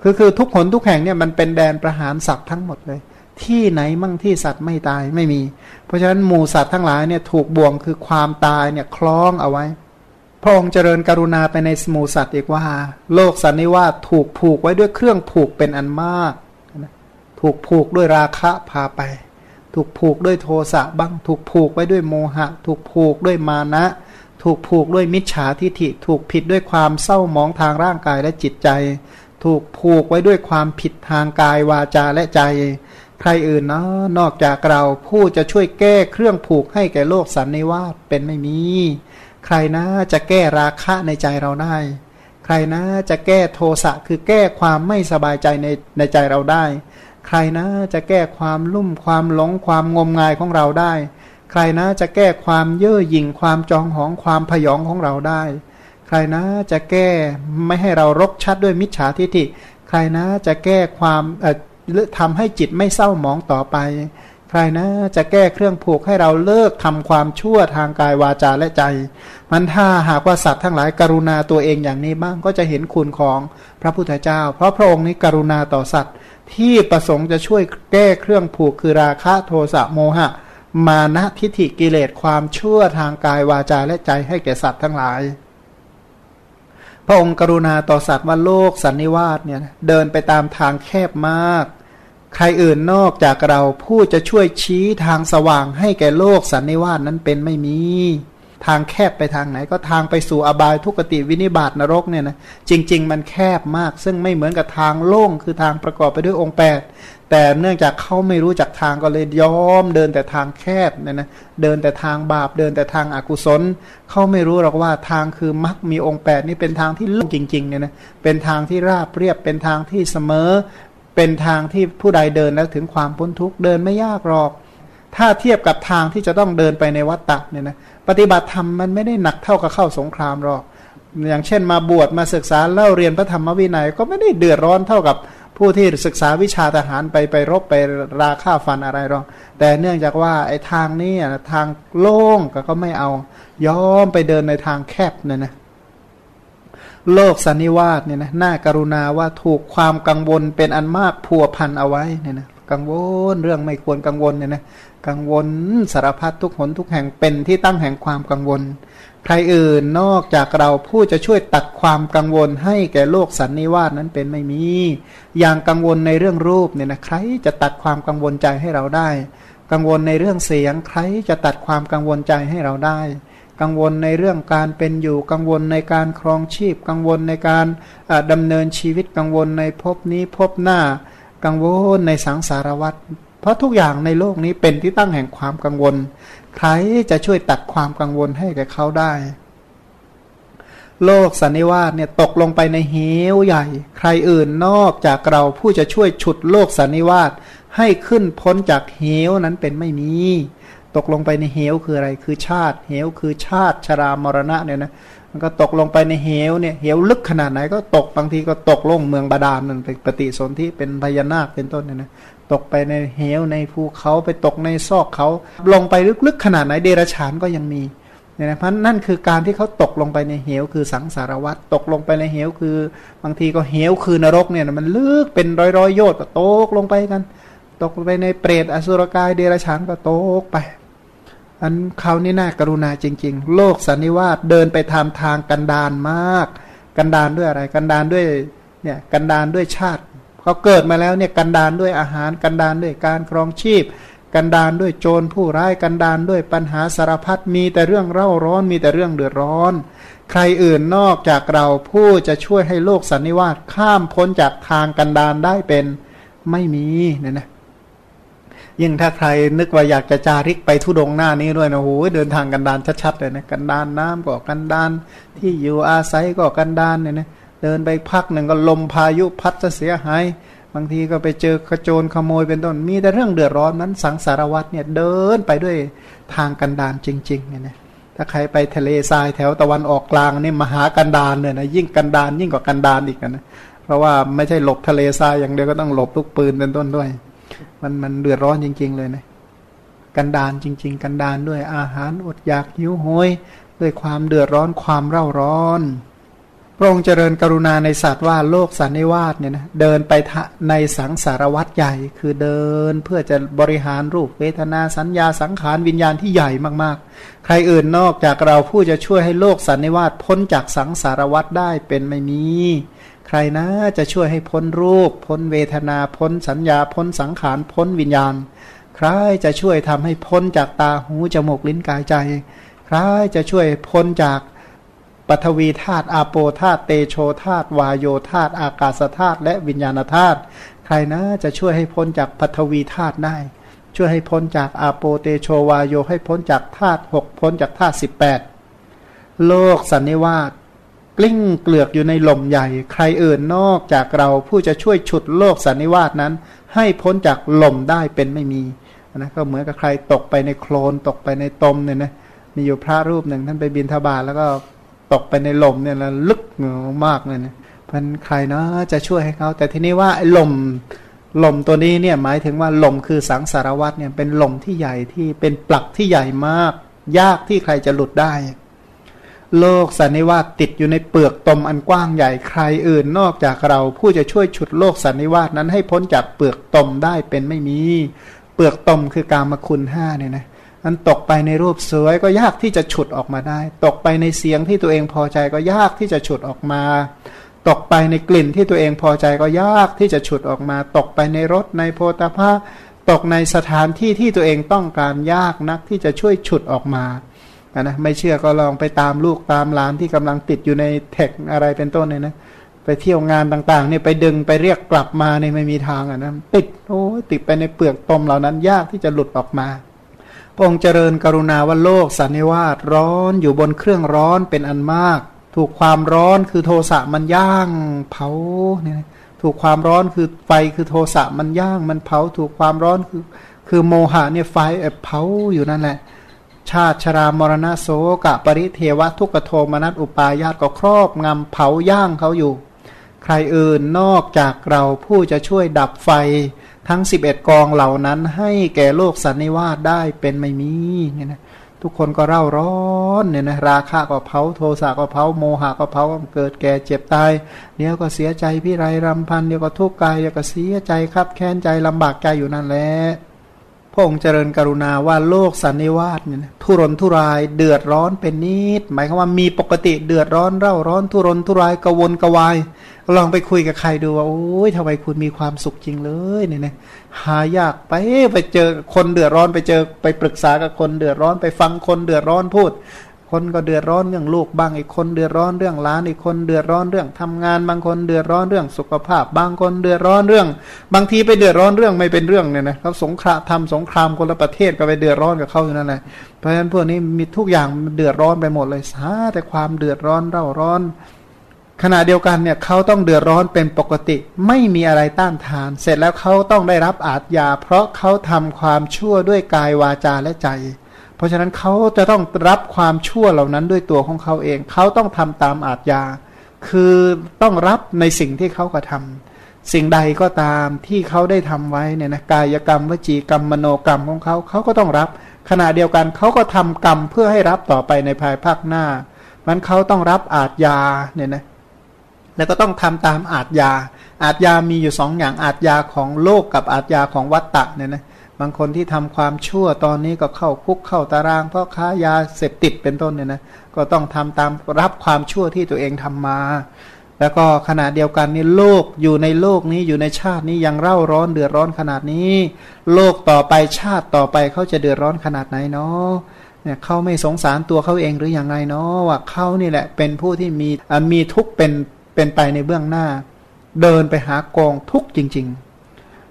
คือคือทุกคนทุกแห่งเนี่ยมันเป็นแดนประหารสัตว์ทั้งหมดเลย ที่ไหนมั่งที่สัตว์ไม่ตายไม่มี เพราะฉะนั้นหมูสัตว์ทั้งหลายเนี่ยถูกบ่วงคือความตายเนี่ยคล้องเอาไว้ พระองค์เจริญกรุณาไปในหมูสัตว์อีกว่า โลกสันนิวาสถูกผูกไว้ด้วยเครื่องผูกเป็นอันมาก ถูกผูกด้วยราคะพาไป ถูกผูกด้วยโทสะบ้าง ถูกผูกไว้ด้วยโมหะ ถูกผูกด้วยมานะ ถูกผูกด้วยมิจฉาทิฐิ ถูกผิดด้วยความเศร้ามองทางร่างกายและจิตใจ ถูกผูกไว้ด้วยความผิดทางกายวาจาและใจ ใครอื่นเนาะนอกจากเราผู้จะช่วยแก้เครื่องผูกให้แก่โลกสันนิวาสเป็นไม่มี ใครนะจะแก้ราคะในใจเราได้ ใครนะจะแก้โทสะคือแก้ความไม่สบายใจในในใจเราได้ ใครนะจะแก้ความลุ่มความหลงความงมงายของเราได้ ใครนะจะแก้ความเย่อหยิ่งความจองหองความพยองของเราได้ ใครนะจะแก้ไม่ให้เรารกชัดด้วยมิจฉาทิฏฐิ ใครนะจะแก้ความหรือทำให้จิตไม่เศร้าหมองต่อไป ใครนะจะแก้เครื่องผูกให้เราเลิกทำความชั่วทางกายวาจาและใจ มันถ้าหากว่าสัตว์ทั้งหลายกรุณาตัวเองอย่างนี้บ้างก็จะเห็นคุณของพระพุทธเจ้า เพราะพระองค์นี้กรุณาต่อสัตว์ ที่ประสงค์จะช่วยแก้เครื่องผูกคือราคะโทสะโมหะ มานะทิฏฐิกิเลสความชั่วทางกายวาจาและใจให้แก่สัตว์ทั้งหลาย พระองค์กรุณาต่อสัตว์ว่าโลกสันนิวาสเนี่ยเดินไปตามทางแคบมาก ใครอื่นนอกจากเราผู้จะช่วยชี้ทางสว่างให้แก่โลกสันนิวาสนั้นเป็นไม่มี ทางแคบไปทางไหนก็ทางไปสู่อบายทุกติวินิบาตนรกเนี่ยนะจริง ๆ มันแคบมาก ซึ่งไม่เหมือนกับทางโล่งคือทางประกอบไปด้วยองค์ 8 แต่เนื่องจากเขาไม่รู้จักทางก็เลยยอมเดินแต่ทางแคบเนี่ยนะเดินแต่ทางบาปเดินแต่ทางอากุศลเขาไม่รู้หรอกว่าทางคือมรรคมีองค์ 8 นี่เป็นทางที่โล่งจริงๆเนี่ยนะเป็นทางที่ราบเรียบเป็นทางที่เสมอ เป็นทางที่ผู้ใดเดินแล้วถึงความพ้นทุกข์เดินไม่ยากหรอก ถ้าเทียบกับทางที่จะต้องเดินไปในวัฏฏะเนี่ยนะปฏิบัติธรรมมันไม่ได้หนักเท่ากับเข้าสงครามหรอก อย่างเช่นมาบวชมาศึกษาเล่าเรียนพระธรรมวินัยก็ไม่ได้เดือดร้อนเท่ากับผู้ที่ศึกษาวิชาทหารไปไปรบไปราฆ่าฟันอะไรหรอก แต่เนื่องจากว่าไอ้ทางนี้ทางโล่งก็ก็ไม่เอา ยอมไปเดินในทางแคบเนี่ยนะ โลกสันนิวาสเนี่ยนะน่ากรุณาว่าถูกความกังวลเป็นอันมากพัวพันเอาไว้เนี่ยนะกังวลเรื่องไม่ควรกังวลเนี่ยนะกังวลสารพัดทุกหนทุกแห่งเป็นที่ตั้งแห่งความกังวล ใครอื่นนอกจากเราผู้จะช่วยตัดความกังวลให้แก่โลกสันนิวาสนั้นเป็นไม่มี อย่างกังวลในเรื่องรูปเนี่ยนะใครจะตัดความกังวลใจให้เราได้ กังวลในเรื่องเสียงใครจะตัดความกังวลใจให้เราได้ กังวลในเรื่องการเป็นอยู่กังวลในการครองชีพ กังวลในการดำเนินชีวิตกังวลในภพนี้ภพหน้า กังวลในสังสารวัฏเพราะทุกอย่างในโลกนี้เป็นที่ตั้งแห่งความกังวล ใครจะช่วยตัดความกังวลให้แก่เขาได้ โลกสันนิวาสเนี่ยตกลงไปในเหวใหญ่ ใครอื่นนอกจากเราผู้จะช่วยฉุดโลกสันนิวาสให้ขึ้นพ้นจากเหวนั้นเป็นไม่มี ตกลงไปในเหวคืออะไร คือชาติ เหวคือชาติชรามรณะเนี่ยนะมันก็ตกลงไปในเหวเนี่ยเหวลึกขนาดไหนก็ตกบางทีก็ตกลงเมืองบาดาลนั่นเป็นปฏิสนธิเป็นพญานาคเป็นต้นเนี่ยนะตกไปในเหวในภูเขาไปตกในซอกเขาลงไปลึกๆขนาดไหนเดรัจฉานก็ยังมีเนี่ยนะเพราะนั่นคือการที่เขาตกลงไปในเหวคือสังสารวัตรตกลงไปในเหวคือ บางทีก็เหวคือนรกเนี่ยมันลึกเป็นร้อยร้อยโยชน์ก็ตกลงไปกัน ตกไปในเปรตอสุรกายเดรัจฉานก็ตกไป อันเขานี่น่ากรุณาจริง ๆ โลกสันนิวาสเดินไปทางทางกันดานมาก กันดานด้วยอะไร กันดานด้วยเนี่ยกันดานด้วยชาติเขาเกิดมาแล้วเนี่ยกันดานด้วยอาหารกันดานด้วยการครองชีพ กันดานด้วยโจรผู้ร้ายกันดานด้วยปัญหาสารพัดมีแต่เรื่องเร่าร้อนมีแต่เรื่องเดือดร้อน ใครอื่นนอกจากเราผู้จะช่วยให้โลกสันนิวาสข้ามพ้นจากทางกันดานได้เป็นไม่มีเนี่ยนะ ยิ่งถ้าใครนึกว่าอยากจะจาริกไปทุดงหน้านี้ด้วยนะโหเดินทางกันดานชัดๆเลยนะกันดานน้ำก็กันดานที่อยู่อาศัยก็กันดานเนี่ยนะเดินไปพักหนึ่งก็ลมพายุพัดจะเสียหายบางทีก็ไปเจอขโจรขโมยเป็นต้นมีแต่เรื่องเดือดร้อนนั้นสังสารวัตรเนี่ยเดินไปด้วยทางกันดานจริงๆเนี่ยนะถ้าใครไปทะเลทรายแถวตะวันออกกลางนี่มหากันดานเนี่ยนะยิ่งกันดานยิ่งกว่ากันดานอีกนะเพราะว่าไม่ใช่หลบทะเลทรายอย่างเดียวก็ต้องหลบลูกปืนเป็นต้นด้วย มันมันเดือดร้อนจริง ๆ เลยนะกันดานจริง ๆ กันดานด้วยอาหารอดอยากหิวโหยด้วยความเดือดร้อนความเร่าร้อนพระองค์เจริญกรุณาในสัตว์ว่าโลกสันนิวาสเนี่ยนะเดินไปในสังสารวัตใหญ่ คือเดินเพื่อจะบริหารรูปเวทนาสัญญาสังขารวิญญาณที่ใหญ่มากๆ ใครอื่นนอกจากเราผู้จะช่วยให้โลกสันนิวาสพ้นจากสังสารวัตได้เป็นไม่มี ใครนะจะช่วยให้พ้นรูป พ้นเวทนาพ้นสัญญาพ้นสังขารพ้นวิญญาณ ใครจะช่วยทำให้พ้นจากตาหูจมูกลิ้นกายใจ ใครจะช่วยพ้นจากปฐวีธาตุอาโปธาตุเตโชธาตุวายโยธาตุอากาศธาตุและวิญญาณธาตุใครนะจะช่วยให้พ้นจากปฐวีธาตุได้ ช่วยให้พ้นจากอาโปเตโชวายโยให้พ้นจากธาตุหกพ้นจากธาตุสิบแปดโลกสันนิวาส ลิ้งเกลือกอยู่ในลมใหญ่ ใครเอื่นนอกจากเราผู้จะช่วยฉุดโลกสันนิวาสนั้น ให้พ้นจากลมได้เป็นไม่มีนะก็เหมือนกับใครตกไปในโคลนตกไปในตมเนี่ยนะมีอยู่พระรูปหนึ่งท่านไปบินทบาทแล้วก็ตกไปในลมเนี่ยแล้วลึกมากเลยเนี่ยพันใครเนาะจะช่วยให้เขาแต่ทีนี้ว่าลมลมตัวนี้เนี่ยหมายถึงว่าลมคือสังสารวัตเนี่ยเป็นลมที่ใหญ่ที่เป็นปลักที่ใหญ่มาก ยากที่ใครจะหลุดได้ โลกสันนิวาสติดอยู่ในเปลือกตมอันกว้างใหญ่ใครอื่นนอกจากเราผู้จะช่วยฉุดโลกสันนิวาสนั้นให้พ้นจากเปลือกตมได้เป็นไม่มี เปลือกตมคือการมคุณห้าเนี่ยนะมันตกไปในรูปสวยก็ยากที่จะฉุดออกมาได้ ตกไปในเสียงที่ตัวเองพอใจก็ยากที่จะฉุดออกมา ตกไปในกลิ่นที่ตัวเองพอใจก็ยากที่จะฉุดออกมา ตกไปในรถในโพธาภาตกในสถานที่ที่ตัวเองต้องการยากนักที่จะช่วยฉุดออกมา นะไม่เชื่อก็ลองไปตามลูกตามหลานที่กำลังติดอยู่ในแท็กอะไรเป็นต้นเนี่ยนะไปเที่ยวงานต่างๆเนี่ยไปดึงไปเรียกกลับมาเนี่ยไม่มีทางอะนะติดโอ้ติดไปในเปลือกตมเหล่านั้นยากที่จะหลุดออกมาพระองค์เจริญกรุณาว่าโลกสันนิวาสร้อนอยู่บนเครื่องร้อนเป็นอันมาก ถูกความร้อนคือโทสะมันย่างเผาเนี่ยถูกความร้อนคือไฟคือโทสะมันย่างมันเผา ถูกความร้อนคือคือโมหะเนี่ยไฟเผาอยู่นั่นแหละ ชาติชรามรณะโสกะปริเทวะทุกโทมนัสอุปายาตก็ครอบงำเผาย่างเขาอยู่ ใครอื่นนอกจากเราผู้จะช่วยดับไฟทั้ง 11 กองเหล่านั้นให้แก่โลกสันนิวาสได้เป็นไม่มีเนี่ยนะทุกคนก็เร่าร้อนเนี่ยนะราคะก็เผาโทสะก็เผาโมหะก็เผาเกิดแก่เจ็บตายเดี๋ยวก็เสียใจพี่ไรรำพันเดี๋ยวก็ทุกข์กายเดี๋ยวก็เสียใจครับแค้นใจลำบากใจอยู่นั่นแหละ พระองค์เจริญกรุณาว่าโลกสันนิวาสเนี่ยทุรนทุรายเดือดร้อนเป็นนิด หมายความว่ามีปกติเดือดร้อนเร่าร้อนทุรนทุรายกวนกวาย ลองไปคุยกับใครดูว่าโอ้ยทำไมคุณมีความสุขจริงเลยเนี่ยนะหายากไปไปเจอคนเดือดร้อนไปเจอไปปรึกษากับคนเดือดร้อนไปฟังคนเดือดร้อนพูด คนก็เดือดร้อนเรื่องลูกบางอีกคนเดือดร้อนเรื่องล้านอีกคนเดือดร้อนเรื่องทำงาน บางคนเดือดร้อนเรื่องสุขภาพ บางคนเดือดร้อนเรื่อง บางทีไปเดือดร้อนเรื่องไม่เป็นเรื่องเนี่ยนะเขาสงครามทำสงครามคนละประเทศก็ไปเดือดร้อนกับเขาอยู่นั่นแหละเพราะฉะนั้นพวกนี้มีทุกอย่างเดือดร้อนไปหมดเลยสาแต่ความเดือดร้อนเร่าร้อน ขณะเดียวกันเนี่ยเขาต้องเดือดร้อนเป็นปกติ ไม่มีอะไรต้านทาน เสร็จแล้วเขาต้องได้รับอาทยา เพราะเขาทำความชั่วด้วยกายวาจาและใจ เพราะฉะนั้นเขาจะต้องรับความชั่วเหล่านั้นด้วยตัวของเขาเอง เขาต้องทำตามอาทยา คือต้องรับในสิ่งที่เขากระทำสิ่งใดก็ตามที่เขาได้ทำไว้เนี่ยนะกายกรรมวจีกรรมมโนกรรมของเขาเขาก็ต้องรับ ขณะเดียวกันเขาก็ทำกรรมเพื่อให้รับต่อไปในภายภาคหน้า มันเขาต้องรับอาทยาเนี่ยนะแล้วก็ต้องทำตามอาทยา อาทยามีอยู่สองอย่างอาทยาของโลกกับอาทยาของวัตตะเนี่ยนะ บางคนที่ทำความชั่วตอนนี้ก็เข้าคุกเข้าตาราง เพราะค้ายาเสพติดเป็นต้นเนี่ยนะก็ต้องทำตามรับความชั่วที่ตัวเองทำมา แล้วก็ขณะเดียวกันนี่โลกอยู่ในโลกนี้อยู่ในชาตินี้ยังเร่าร้อนเดือดร้อนขนาดนี้ โลกต่อไปชาติต่อไปเขาจะเดือดร้อนขนาดไหนเนาะเนี่ยเขาไม่สงสารตัวเขาเองหรืออย่างไรเนาะว่าเขานี่แหละเป็นผู้ที่มีมีทุกข์เป็นเป็นไปในเบื้องหน้า เดินไปหากองทุกข์จริง ๆ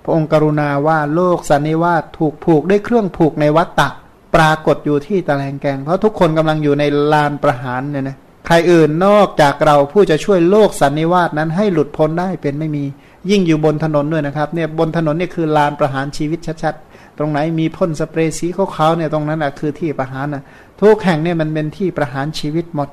ระองค์กรุณาว่าโลกสันนิวาสถูกผูกด้วยเครื่องผูกในวัตตะปรากฏอยู่ที่ตะแลงแกง เพราะทุกคนกำลังอยู่ในลานประหารเนี่ยนะใครอื่นนอกจากเราผู้จะช่วยโลกสันนิวาสนั้นให้หลุดพ้นได้เป็นไม่มี ยิ่งอยู่บนถนนด้วยนะครับเนี่ยบนถนนนี่คือลานประหารชีวิตชัดๆ ตรงไหนมีพ่นสเปรย์สีขาวๆเนี่ยตรงนั้นอะคือที่ประหารนะทุกแห่งเนี่ยมันเป็นที่ประหารชีวิตหมด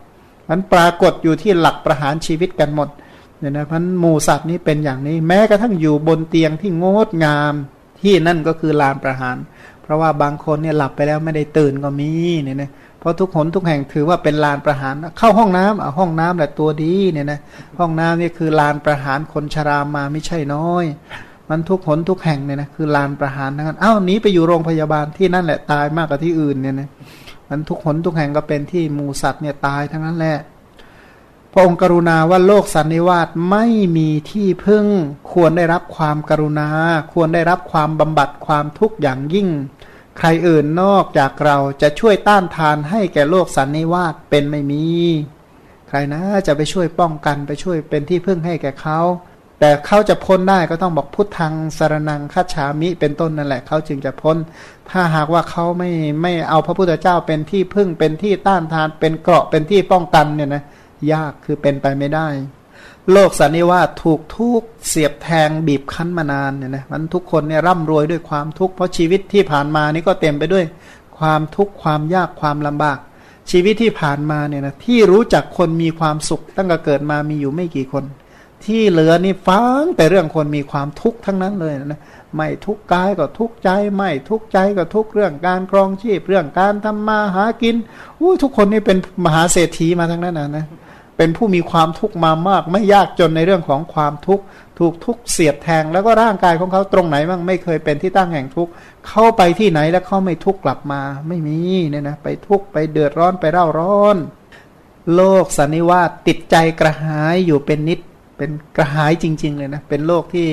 มันปรากฏอยู่ที่หลักประหารชีวิตกันหมด เนี่ยนะพันหมูสัตว์นี้เป็นอย่างนี้ แม้กระทั่งอยู่บนเตียงที่งดงามที่นั่นก็คือลานประหาร เพราะว่าบางคนเนี่ยหลับไปแล้วไม่ได้ตื่นก็มีเนี่ยนะเพราะทุกคนทุกแห่งถือว่าเป็นลานประหาร เข้าห้องน้ำอะห้องน้ำแหละตัวดีเนี่ยนะห้องน้ำนี่คือลานประหารคนชรามาไม่ใช่น้อย มันทุกหนทุกแห่งเนี่ยนะคือลานประหารทั้งนั้นอ้าวหนีไปอยู่โรงพยาบาลที่นั่นแหละตายมากกว่าที่อื่นเนี่ยนะมันทุกหนทุกแห่งก็เป็นที่หมูสัตว์เนี่ยตายทั้งนั้นแหละ ระองค์กรุณาว่าโลกสันนิวาสไม่มีที่พึ่ง ควรได้รับความกรุณา ควรได้รับความบำบัดความทุกข์อย่างยิ่ง ใครอื่นนอกจากเราจะช่วยต้านทานให้แก่โลกสันนิวาสเป็นไม่มี ใครนะจะไปช่วยป้องกันไปช่วยเป็นที่พึ่งให้แก่เขา แต่เขาจะพ้นได้ก็ต้องบอกพุทธังสารนังคัจฉามิเป็นต้นนั่นแหละเขาจึงจะพ้น ถ้าหากว่าเขาไม่ไม่เอาพระพุทธเจ้าเป็นที่พึ่งเป็นที่ต้านทานเป็นเกราะเป็นที่ป้องกันเนี่ยนะ ยากคือเป็นไปไม่ได้ โลกสันนิวาสถูกทุกเสียบแทงบีบคั้นมานานเนี่ยนะมันทุกคนเนี่ยร่ำรวยด้วยความทุกข์เพราะชีวิตที่ผ่านมานี่ก็เต็มไปด้วยความทุกข์ความยากความลำบาก ชีวิตที่ผ่านมาเนี่ยนะที่รู้จักคนมีความสุขตั้งแต่เกิดมามีอยู่ไม่กี่คน ที่เหลือนี่ฟังแต่เรื่องคนมีความทุกข์ทั้งนั้นเลยนะไม่ทุกข์กายก็ทุกข์ใจ ไม่ทุกข์ใจก็ทุกข์เรื่องการครองชีพเรื่องการทำมาหากินอู้ทุกคนนี่เป็นมหาเศรษฐีมาทั้งนั้นนะนะ เป็นผู้มีความทุกข์มามาก ไม่ยากจนในเรื่องของความทุกข์ถูกทุกข์เสียดแทง แล้วก็ร่างกายของเขาตรงไหนบ้างไม่เคยเป็นที่ตั้งแห่งทุกข์เข้าไปที่ไหนแล้วเขาไม่ทุกข์กลับมา ไม่มีเนี่ยนะไปทุกข์ไปเดือดร้อนไปเร่าร้อน โลกสันนิวาสติดใจกระหายอยู่เป็นนิดเป็นกระหายจริง ๆ เลยนะเป็นโลกที่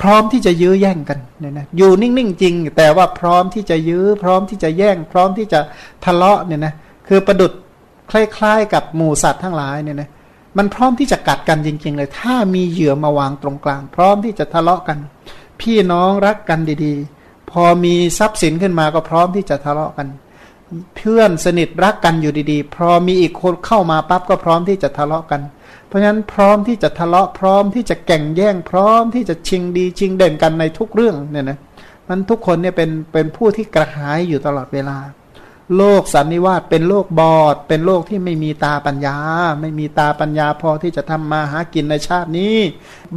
พร้อมที่จะยื้อแย่งกันเนี่ยนะอยู่นิ่งๆจริง แต่ว่าพร้อมที่จะยื้อพร้อมที่จะแย่ง พร้อมที่จะทะเลาะเนี่ยนะคือประดุด คล้ายๆ กับหมูสัตว์ทั้งหลายเนี่ยนะมันพร้อมที่จะกัดกันจริง ๆ เลย ถ้ามีเหยื่อมาวางตรงกลาง พร้อมที่จะทะเลาะกัน พี่น้องรักกันดีๆ พอมีทรัพย์สินขึ้นมาก็พร้อมที่จะทะเลาะกัน เพื่อนสนิทรักกันอยู่ดีๆ พอมีอีกคนเข้ามาปั๊บก็พร้อมที่จะทะเลาะกัน เพราะฉะนั้นพร้อมที่จะทะเลาะพร้อมที่จะแก่งแย่ง พร้อมที่จะชิงดีชิงเด่นกันในทุกเรื่องเนี่ยนะมันทุกคนเนี่ยเป็นเป็นผู้ที่กระหายอยู่ตลอดเวลา โลกสันนิวาสเป็นโลกบอด เป็นโลกที่ไม่มีตาปัญญา ไม่มีตาปัญญาพอที่จะทำมาหากินในชาตินี้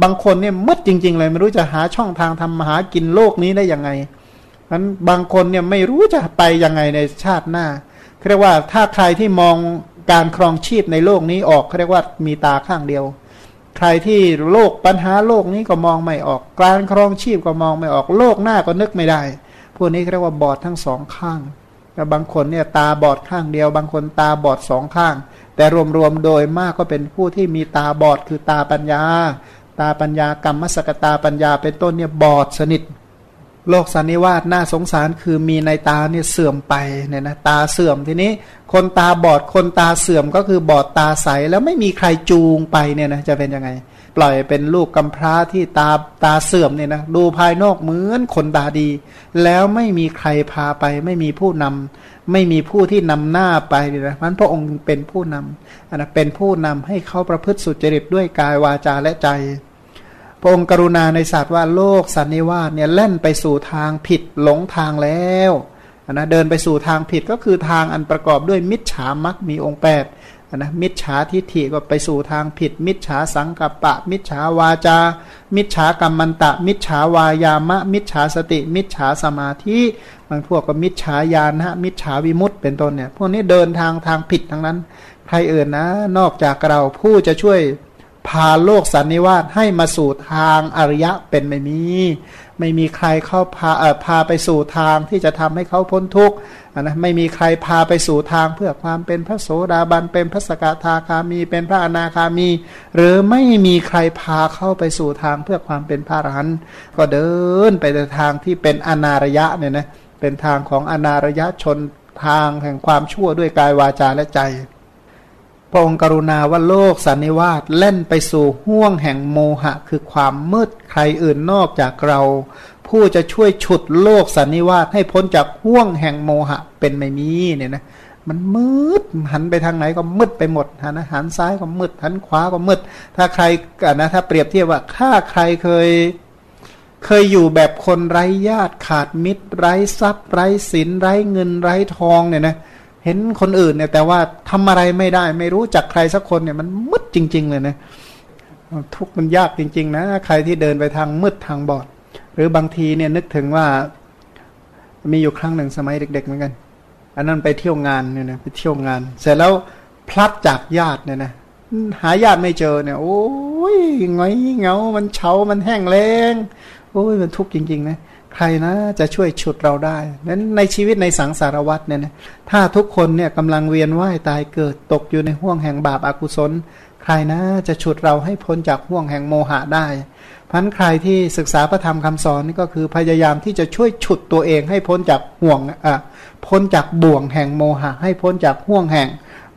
บางคนเนี่ยมืดจริง ๆ เลยไม่รู้จะหาช่องทางทำมาหากินโลกนี้ได้ยังไงนั้นบางคนเนี่ยไม่รู้จะไปยังไงในชาติหน้าเรียกว่าถ้าใครที่มองการครองชีพในโลกนี้ออกเรียกว่ามีตาข้างเดียว ใครที่โลกปัญหาโลกนี้ก็มองไม่ออก การครองชีพก็มองไม่ออก โลกหน้าก็นึกไม่ได้ พวกนี้เรียกว่าบอดทั้งสองข้าง แต่บางคนเนี่ยตาบอดข้างเดียว บางคนตาบอดสองข้าง แต่รวมๆโดยมากก็เป็นผู้ที่มีตาบอดคือตาปัญญา ตาปัญญากรรมสกตาปัญญาเป็นต้นเนี่ยบอดสนิท โลกสันนิวาสน่าสงสารคือมีในตาเนี่ยเสื่อมไปเนี่ยนะตาเสื่อมทีนี้ คนตาบอดคนตาเสื่อมก็คือบอดตาใสแล้วไม่มีใครจูงไปเนี่ยนะจะเป็นยังไง ล่อยเป็นลูกกำพร้าที่ตาตาเสื่อมเนี่ยนะดูภายนอกเหมือนคนตาดี แล้วไม่มีใครพาไป ไม่มีผู้นำไม่มีผู้ที่นำหน้าไปเลยนะมันพระองค์เป็นผู้นำอันนะเป็นผู้นำให้เขาประพฤติสุจริตด้วยกายวาจาและใจ พระองค์กรุณาในศาสตร์ว่าโลกสันนิวาสเนี่ยเล่นไปสู่ทางผิดหลงทางแล้วนะเดินไปสู่ทางผิดก็คือทางอันประกอบด้วยมิจฉามักมีองค์แปด นะมิจฉาทิฏฐิก็ไปสู่ทางผิด มิจฉาสังกัปปะ มิจฉาวาจา มิจฉากรรมันตะ มิจฉาวายามะ มิจฉาสติ มิจฉาสมาธิบางพวกก็มิจฉาญาณะมิจฉาวิมุตต์เป็นต้นเนี่ยพวกนี้เดินทางทางผิดทั้งนั้น ใครเอื่นนะ นอกจากเราผู้จะช่วยพาโลกสันนิวาสให้มาสู่ทางอริยะเป็นไม่มี ไม่มีใครเข้าพาเอ่อพาไปสู่ทางที่จะทำให้เขาพ้นทุกข์นะไม่มีใครพาไปสู่ทางเพื่อความเป็นพระโสดาบันเป็นพระสกทาคามี เป็นพระอนาคามี หรือไม่มีใครพาเข้าไปสู่ทางเพื่อความเป็นพระอรหันต์ก็เดินไปในทางที่เป็นอนารยะเนี่ยนะเป็นทางของอนารยะชนทางแห่งความชั่วด้วยกายวาจาและใจ พระองค์กรุณาว่าโลกสันนิวาสเล่นไปสู่ห่วงแห่งโมหะ คือความมืดใครอื่นนอกจากเรา ผู้จะช่วยฉุดโลกสันนิวาสให้พ้นจากห่วงแห่งโมหะเป็นไม่มีเนี่ยนะมันมืดหันไปทางไหนก็มืดไปหมดหันหันซ้ายก็มืดหันขวาก็มืด ถ้าใครกันนะถ้าเปรียบเทียบว่าถ้าใครเคยเคยอยู่แบบคนไร้ญาติขาดมิตร ไร้ทรัพย์ ไร้สินไร้เงินไร้ทองเนี่ยนะเเห็นคนอื่นเนี่ย แต่ว่าทำอะไรไม่ได้ ไม่รู้จักใครสักคนเนี่ยมันมืดจริง ๆ เลยนะทุกมันยากจริง ๆ นะ ใครที่เดินไปทางมืดทางบอด หรือบางทีเนี่ยนึกถึงว่า มีอยู่ครั้งหนึ่งสมัยเด็ก ๆ เหมือนกัน อันนั้นไปเที่ยวงานเนี่ยนะไปเที่ยวงาน เสร็จแล้วพลัดจากญาติเนี่ยนะหาญาติไม่เจอเนี่ย โอ้ยงอยเงา มันเฉามันแห้งแล้งโอ้ยมันทุกข์จริง ๆ นะ ใครนะจะช่วยฉุดเราได้นั้นในชีวิตในสังสารวัฏเนี่ยนะถ้าทุกคนเนี่ยกำลังเวียนว่ายตายเกิดตกอยู่ในห่วงแห่งบาปอากุศล ใครนะจะฉุดเราให้พ้นจากห่วงแห่งโมหะได้พันใครที่ศึกษาพระธรรมคำสอนนี่ก็คือพยายามที่จะช่วยฉุดตัวเองให้พ้นจากห่วงอะพ้นจากบ่วงแห่งโมหะ ให้พ้นจากห่วงแห่ง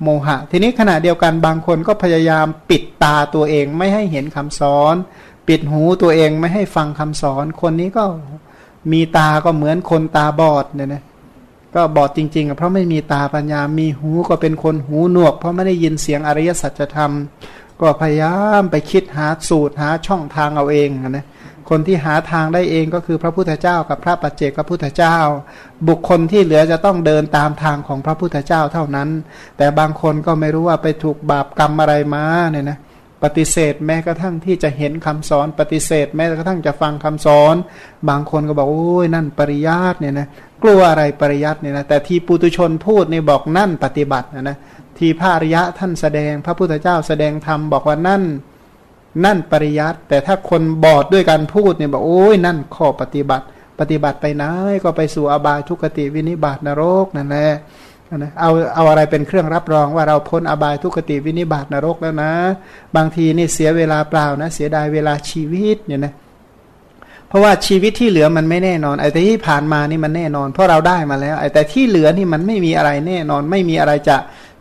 โมหะ ทีนี้ขณะเดียวกันบางคนก็พยายามปิดตาตัวเองไม่ให้เห็นคำสอน ปิดหูตัวเองไม่ให้ฟังคำสอน คนนี้ก็ มีตาก็เหมือนคนตาบอดเนี่ยนะก็บอดจริงๆ เพราะไม่มีตาปัญญา มีหูก็เป็นคนหูหนวก เพราะไม่ได้ยินเสียงอริยสัจธรรม ก็พยายามไปคิดหาสูตรหาช่องทางเอาเองนะคนที่หาทางได้เองก็คือพระพุทธเจ้ากับพระปัจเจกพระพุทธเจ้า บุคคลที่เหลือจะต้องเดินตามทางของพระพุทธเจ้าเท่านั้น แต่บางคนก็ไม่รู้ว่าไปถูกบาปกรรมอะไรมาเนี่ยนะ ปฏิเสธแม้กระทั่งที่จะเห็นคำสอนปฏิเสธ แม้กระทั่งจะฟังคำสอน บางคนก็บอกโอ้ยนั่นปริยัติเนี่ยนะกลัวอะไรปริยัติเนี่ยนะแต่ที่ปุตุชนพูดนี่บอกนั่นปฏิบัตินะนะที่พระอริยะท่านแสดง พระพุทธเจ้าแสดงธรรมบอกว่านั่นนั่นปริยัติ แต่ถ้าคนบอดด้วยการพูดเนี่ยบอกโอ้ยนั่นข้อปฏิบัติ ปฏิบัติไปไหนก็ไปสู่อบายทุกติวินิบาตนรกนั่นแหละ นะเอาเอาอะไรเป็นเครื่องรับรองว่าเราพ้นอบายทุกติวินิบาตนรกแล้วนะ บางทีนี่เสียเวลาเปล่านะ เสียดายเวลาชีวิตเนี่ยนะเพราะว่าชีวิตที่เหลือมันไม่แน่นอน ไอ้แต่ที่ผ่านมานี่มันแน่นอน เพราะเราได้มาแล้ว ไอ้แต่ที่เหลือนี่มันไม่มีอะไรแน่นอน ไม่มีอะไรจะ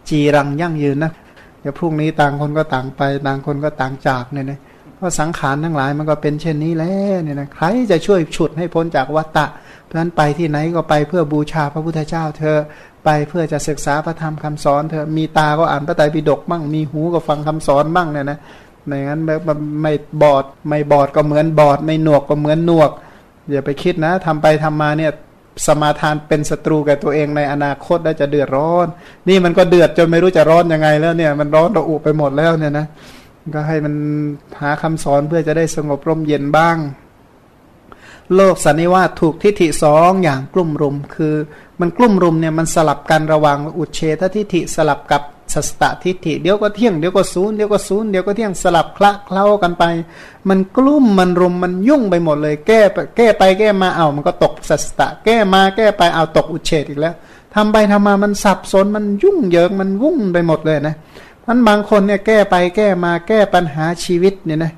จีรังยั่งยืนนะเดี๋ยวพรุ่งนี้ต่างคนก็ต่างไป ต่างคนก็ต่างจากเนี่ยนะเพราะสังขารทั้งหลายมันก็เป็นเช่นนี้แล้วเนี่ยนะใครจะช่วยฉุดให้พ้นจากวัฏฏะเพราะนั้นไปที่ไหนก็ไปเพื่อบูชาพระพุทธเจ้าเธอ ไปเพื่อจะศึกษาพระธรรมคำสอนเธอมีตาก็อ่านพระไตรปิฎกบ้างมีหูก็ฟังคำสอนบ้างเนี่ยนะไม่งั้นไม่บอดไม่บอดก็เหมือนบอด ไม่หนวกก็เหมือนหนวกอย่าไปคิดนะทำไปทำมาเนี่ยสมาทานเป็นศัตรูกับตัวเองในอนาคตได้จะเดือดร้อน นี่มันก็เดือดจนไม่รู้จะร้อนยังไงแล้วเนี่ย มันร้อนระอุไปหมดแล้วเนี่ยนะก็ให้มันหาคำสอนเพื่อจะได้สงบร่มเย็นบ้าง โลกสันนิวาสถูกทิฏฐิสองอย่างกลุ่มรุม คือมันกลุ่มรุมเนี่ยมันสลับกันระหว่างอุเฉททิฏฐิสลับกับสัสตทิฏฐิเดี๋ยวก็เที่ยงเดี๋ยวก็ศูนย์เดี๋ยวก็ศูนย์เดี๋ยวก็เที่ยงสลับคละเคล้ากันไป มันกลุ่มมันรุมมันยุ่งไปหมดเลย แก้แก้ไปแก้มาเอามันก็ตกสัสตะ แก้มาแก้ไปเอาตกอุเฉดอีกแล้วทำไปทำมามันสับสนมันยุ่งเหยิงมันวุ่นไปหมดเลยนะมันบางคนเนี่ยแก้ไปแก้มาแก้ปัญหาชีวิตเนี่ยนะ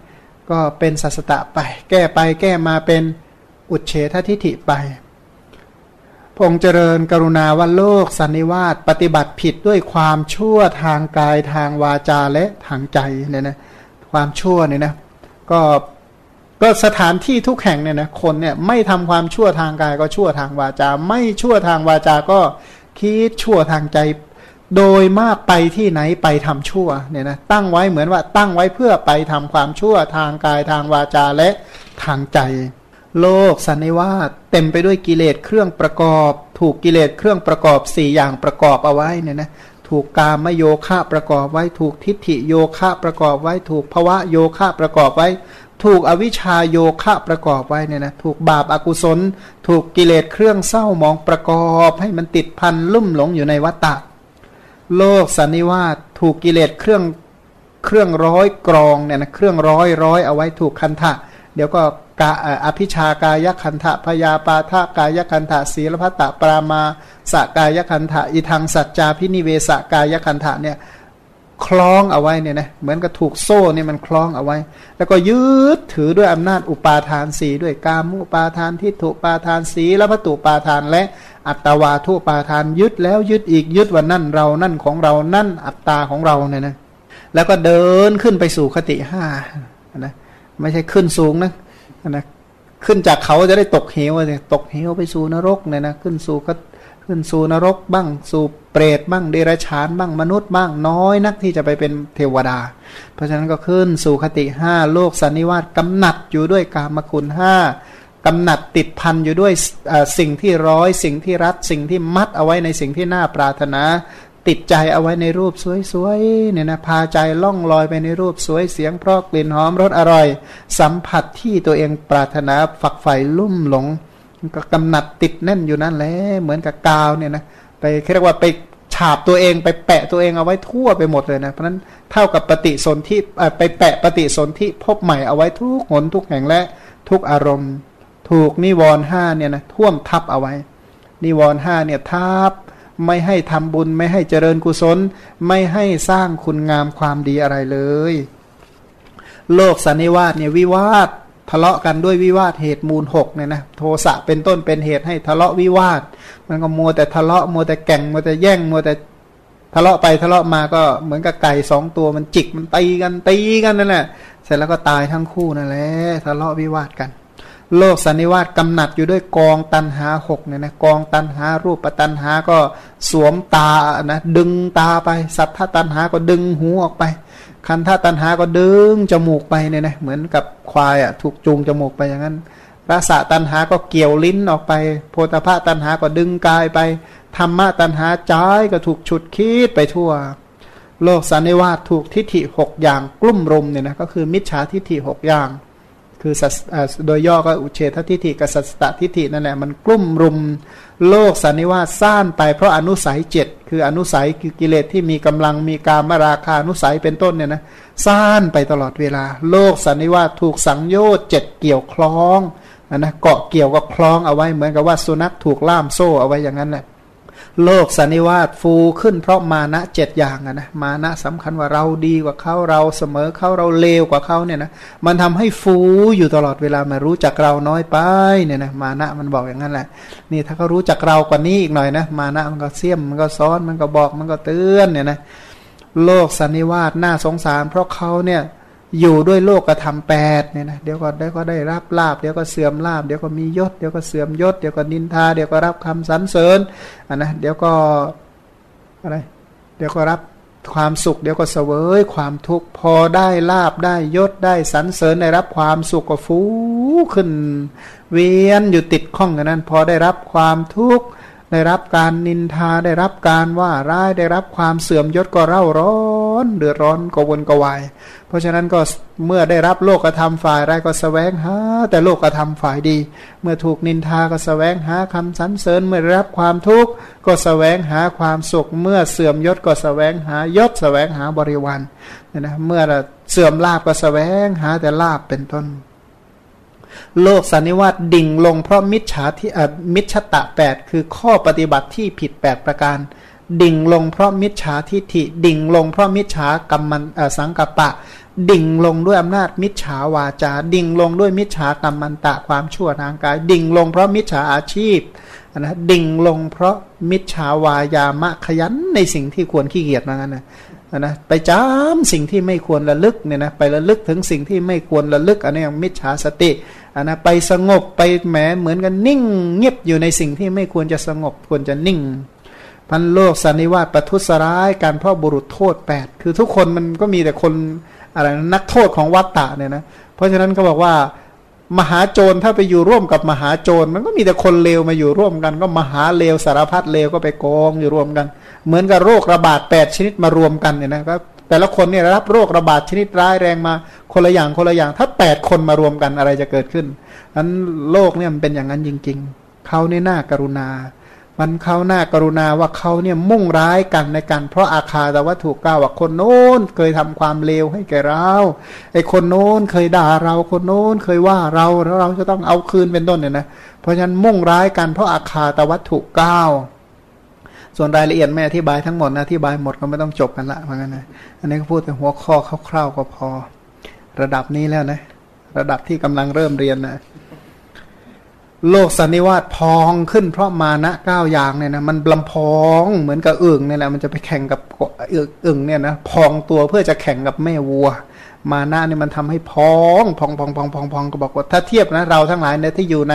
ก็เป็นสัสตะไป แก้ไปแก้มาเป็น อุเฉททิฏฐิไปพงเจริญกรุณาว่าโลกสันนิวาสปฏิบัติผิดด้วยความชั่วทางกายทางวาจาและทางใจเนี่ยนะความชั่วเนี่ยนะก็ก็สถานที่ทุกแห่งเนี่ยนะคนเนี่ยไม่ทำความชั่วทางกายก็ชั่วทางวาจา ไม่ชั่วทางวาจา ก็คิดชั่วทางใจ โดยมากไปที่ไหนไปทำชั่วเนี่ยนะตั้งไว้เหมือนว่าตั้งไว้เพื่อไปทำความชั่วทางกายทางวาจาและทางใจ โลกสันนิวาสเต็มไปด้วยกิเลสเครื่องประกอบ ถูกกิเลสเครื่องประกอบสี่อย่างประกอบเอาไว้เนี่ยนะถูกกามโยคะประกอบไว้ ถูกทิฏฐิโยคะประกอบไว้ ถูกภวะโยคะประกอบไว้ ถูกอวิชาโยคะประกอบไว้เนี่ยนะถูกบาปอากุศล ถูกกิเลสเครื่องเศร้ามองประกอบ ให้มันติดพันลุ่มหลงอยู่ในวัฏฏะโลกสันนิวาสถูกกิเลสเครื่องเครื่องร้อยกรองเนี่ยนะเครื่องร้อยร้อยเอาไว้ถูกคันทะเดี๋ยวก็ กาอภิชากายคันทะพยาปาทากายคันทะศีลพัตตปรามาสกายคันทะอิทังสัจจาพินิเวสกายคันทะเนี่ยคล้องเอาไว้เนี่ยนะเหมือนกับถูกโซ่เนี่ยมันคล้องเอาไว้ แล้วก็ยึดถือด้วยอำนาจอุปาทานสีด้วยกามุปาทานทิฏฐุปาทานสีและพัตุปาทานและอัตตวาทุปาทานยึดแล้วยึดอีกยึดว่านั่นเรานั่นของเรานั่นอัตตาของเราเนี่ยนะแล้วก็เดินขึ้นไปสู่คติห้านะไม่ใช่ขึ้นสูงนะ นะขึ้นจากเขาจะได้ตกเหวเลยตกเหวไปสู่นรกเนี่ยนะขึ้นสู่ก็ขึ้นสู่นรกบ้าง สู่เปรตบ้างเดรัจฉานบ้างมนุษย์บ้างน้อยนักที่จะไปเป็นเทวดา เพราะฉะนั้นก็ขึ้นสู่คติห้าโลกสันนิวาสกำหนัดอยู่ด้วยกามคุณห้ากำหนัดติดพันอยู่ด้วยสิ่งที่ร้อยสิ่งที่รัดสิ่งที่มัดเอาไว้ในสิ่งที่น่าปรารถนา ติดใจเอาไว้ในรูปสวยๆเนี่ยนะพาใจล่องลอยไปในรูปสวยเสียงเพราะกลิ่นหอมรสอร่อย สัมผัสที่ตัวเองปรารถนาฝักใฝ่ลุ่มหลง ก็กำหนัดติดแน่นอยู่นั่นแหละเหมือนกับกาวเนี่ยนะไปเรียกว่าไปฉาบตัวเองไปแปะตัวเองเอาไว้ทั่วไปหมดเลยนะเพราะนั้นเท่ากับปฏิสนธิไปแปะปฏิสนธิพบใหม่เอาไว้ทุกหนทุกแห่งและทุกอารมณ์ ถูกนิวรณ์ห้าเนี่ยนะท่วมทับเอาไว้ นิวรณ์ห้าเนี่ยทับ ไม่ให้ทำบุญ ไม่ให้เจริญกุศล ไม่ให้สร้างคุณงามความดีอะไรเลย โลกสันนิวาสเนี่ยวิวาททะเลาะกันด้วยวิวาทเหตุมูลหกเนี่ยนะโทสะเป็นต้นเป็นเหตุให้ทะเลาะวิวาท มันก็มัวแต่ทะเลาะมัวแต่แก่งมัวแต่แย่งมัวแต่ทะเลาะไปทะเลาะมาก็เหมือนกับไก่สองตัวมันจิกมันตีกันตีกันนั่นแหละเสร็จแล้วก็ตายทั้งคู่นั่นแหละทะเลาะวิวาทกัน โลกสันนิวาสกำหนัดอยู่ด้วยกองตันหาหกเนี่ยนะกองตันหารูปตันหาก็สวมตานะดึงตาไป สัทธตันหาก็ดึงหูออกไป คันธตันหาก็ดึงจมูกไปเนี่ยนะเหมือนกับควายอะถูกจูงจมูกไปอย่างนั้นรสะตันหาก็เกี่ยวลิ้นออกไป โพธพะตันหาก็ดึงกายไปธรรมะตันหาใจก็ถูกฉุดคิดไปทั่ว โลกสันนิวาสถูกทิฏฐิหกอย่างกลุ่มรุมเนี่ยนะก็คือมิจฉาทิฏฐิหกอย่าง คือโดยย่อก็อุเฉททิฏฐิกับสัสตทิฏฐินั่นแหละมันกลุ่มรุมโลกสันนิวาสสร้างไปเพราะอนุสัยเจ็ดคืออนุสัยคือกิเลสที่มีกำลังมีการมราคานุสัยเป็นต้นเนี่ยนะสร้างไปตลอดเวลา โลกสันนิวาสถูกสังโยชน์เจ็ดเกี่ยวคล้องนะเกาะเกี่ยวกับคล้องเอาไว้เหมือนกับว่าสุนัขถูกล่ามโซ่เอาไว้อย่างนั้นแหละ โลกสันนิวาสฟูขึ้นเพราะมานะเจ็ดอย่างนะมานะสำคัญว่าเราดีกว่าเขาเราเสมอเขาเราเลวกว่าเขาเนี่ยนะมันทำให้ฟูอยู่ตลอดเวลามารู้จักเราน้อยไปเนี่ยนะมานะมันบอกอย่างนั้นแหละนี่ถ้าเขารู้จักเรากว่านี้อีกหน่อยนะมานะมันก็เสี่ยมมันก็ซ้อนมันก็บอกมันก็เตือนเนี่ยนะโลกสันนิวาสน่าสงสาร เพราะเขาเนี่ย อยู่ด้วยโลกกระทำแปดเนี่ยนะเดี๋ยวก็ได้ก็ได้รับลาบเดี๋ยวก็เสื่อมลาบเดี๋ยวก็มียศเดี๋ยวก็เสื่อมยศเดี๋ยวก็นินทาเดี๋ยวก็รับคำสรรเสริญอะนะเดี๋ยวก็อะไรเดี๋ยวก็รับความสุขเดี๋ยวก็เสวยความทุกข์พอได้ลาบได้ยศได้สรรเสริญได้รับความสุขก็ฟูขึ้น เวียนอยู่ติดข้องกันนั้น พอได้รับความทุกข์ได้รับการนินทาได้รับการว่าร้ายได้รับความเสื่อมยศก็เร่าร้อน เดือดร้อนกวนกวาย เพราะฉะนั้นก็เมื่อได้รับโลกธรรมฝ่ายไรก็สแสวงหาแต่โลกธรรมฝ่ายดี เมื่อถูกนินทาก็สแสวงหาคำสรรเสริญเมื่อรับความทุกข์ก็สแสวงหาความสุข เมื่อเสื่อมยศก็สแสวงหายศสแสวงหาบริวารนะเมื่อเสื่อมลาบก็สแสวงหาแต่ลาบเป็นต้น โลกสันนิวาตดิ่งลงเพราะมิจฉาที่มิจฉตะแปดคือข้อปฏิบัติที่ผิดแปดประการ ดิ่งลงเพราะมิจฉาทิฏฐิ ดิ่งลงเพราะมิจฉากรรมันสังกัปปะ ดิ่งลงด้วยอำนาจมิจฉาวาจา ดิ่งลงด้วยมิจฉากรรมันตะความชั่วทางกาย ดิ่งลงเพราะมิจฉาอาชีพนะดิ่งลงเพราะมิจฉาวายามะขยันในสิ่งที่ควรขี้เกียจมางั้นนะนะไปจำสิ่งที่ไม่ควรระลึกเนี่ยนะไประลึกถึงสิ่งที่ไม่ควรระลึกอันนี้มิจฉาสติอันนะไปสงบไปแหมเหมือนกันนิ่ง เงียบอยู่ในสิ่งที่ไม่ควรจะสงบควรจะนิ่ง พันโลกสันนิวาสประทุษร้ายการพ่อบุรุษโทษแปดคือทุกคนมันก็มีแต่คนอะไรนักโทษของวัตตะเนี่ยนะเพราะฉะนั้นก็บอกว่ามหาโจรถ้าไปอยู่ร่วมกับมหาโจรมันก็มีแต่คนเลวมาอยู่ร่วมกัน ก็มหาเลวสารพัดเลวก็ไปกองอยู่ร่วมกัน เหมือนกับโรคระบาดแปดชนิดมารวมกันเนี่ยนะก็แต่ละคนเนี่ยรับโรคระบาดชนิดร้ายแรงมาคนละอย่างคนละอย่าง ถ้าแปดคนมารวมกันอะไรจะเกิดขึ้นนั้นโลกเนี่ยมันเป็นอย่างนั้นจริง ๆเขาเนี่ยน่ากรุณา มันเขาหน้ากรุณาว่าเขาเนี่ยมุ่งร้ายกันในการเพราะอาคาแต่ว่าถูกกล่าวว่าคนโน้นเคยทำความเลวให้แก่เราไอ้คนโน้นเคยด่าเราคนโน้นเคยว่าเราแล้วเราจะต้องเอาคืนเป็นต้นเนี่ยนะเพราะฉะนั้นมุ่งร้ายกันเพราะอาคาแต่วัตถุเก้าส่วนรายละเอียดแม่อธิบายทั้งหมดนะอธิบายหมดก็ไม่ต้องจบกันละเพราะงั้นนะอันนี้ก็พูดแต่หัวข้อคร่าวๆก็พอ ระดับนี้แล้วนะ ระดับที่กำลังเริ่มเรียนนะ โลกสันนิวาสพองขึ้นเพราะมานะเก้าอย่างเนี่ยนะมันลำพองเหมือนกับอึ่งเนี่ยแหละมันจะไปแข่งกับอึ่งเนี่ยนะพองตัวเพื่อจะแข่งกับแม่วัว มานะเนี่ยมันทำให้พองพองพองพองพองพองก็บอกว่าถ้าเทียบนะเราทั้งหลายเนี่ยที่อยู่ใน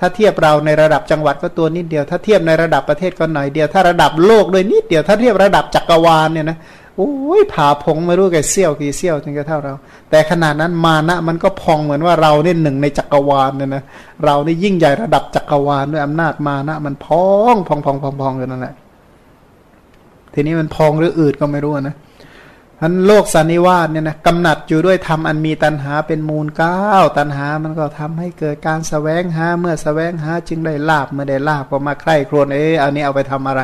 ถ้าเทียบเราในระดับจังหวัดก็ตัวนิดเดียว ถ้าเทียบในระดับประเทศก็หน่อยเดียวถ้าระดับโลกด้วยนิดเดียวถ้าเทียบระดับจักรวาลเนี่ยนะ อ้ยผ่าพงไม่รู้กี่เซี่ยวกี่เซี่ยวจึงจะเท่าเรา แต่ขนาดนั้นมานะมันก็พองเหมือนว่าเราเนี่ยหนึ่งในจักรวาลเนี่ยนะเรานี่ยิ่งใหญ่ระดับจักรวาลด้วยอำนาจมานะ มันพองพองพองพองพองกันนั่นแหละทีนี้มันพองหรืออืดก็ไม่รู้นะ อันโลกสันนิวาสเนี่ยนะกำหนัดอยู่ด้วยธรรมอันมีตันหาเป็นมูลเก้าตันหามันก็ทำให้เกิดการสแสวงหาเมื่อสแสวงหาจึงได้ลาบเมื่อได้ลาบก็มาใคร่ครวญเอ๊ะอันนี้เอาไปทำอะไร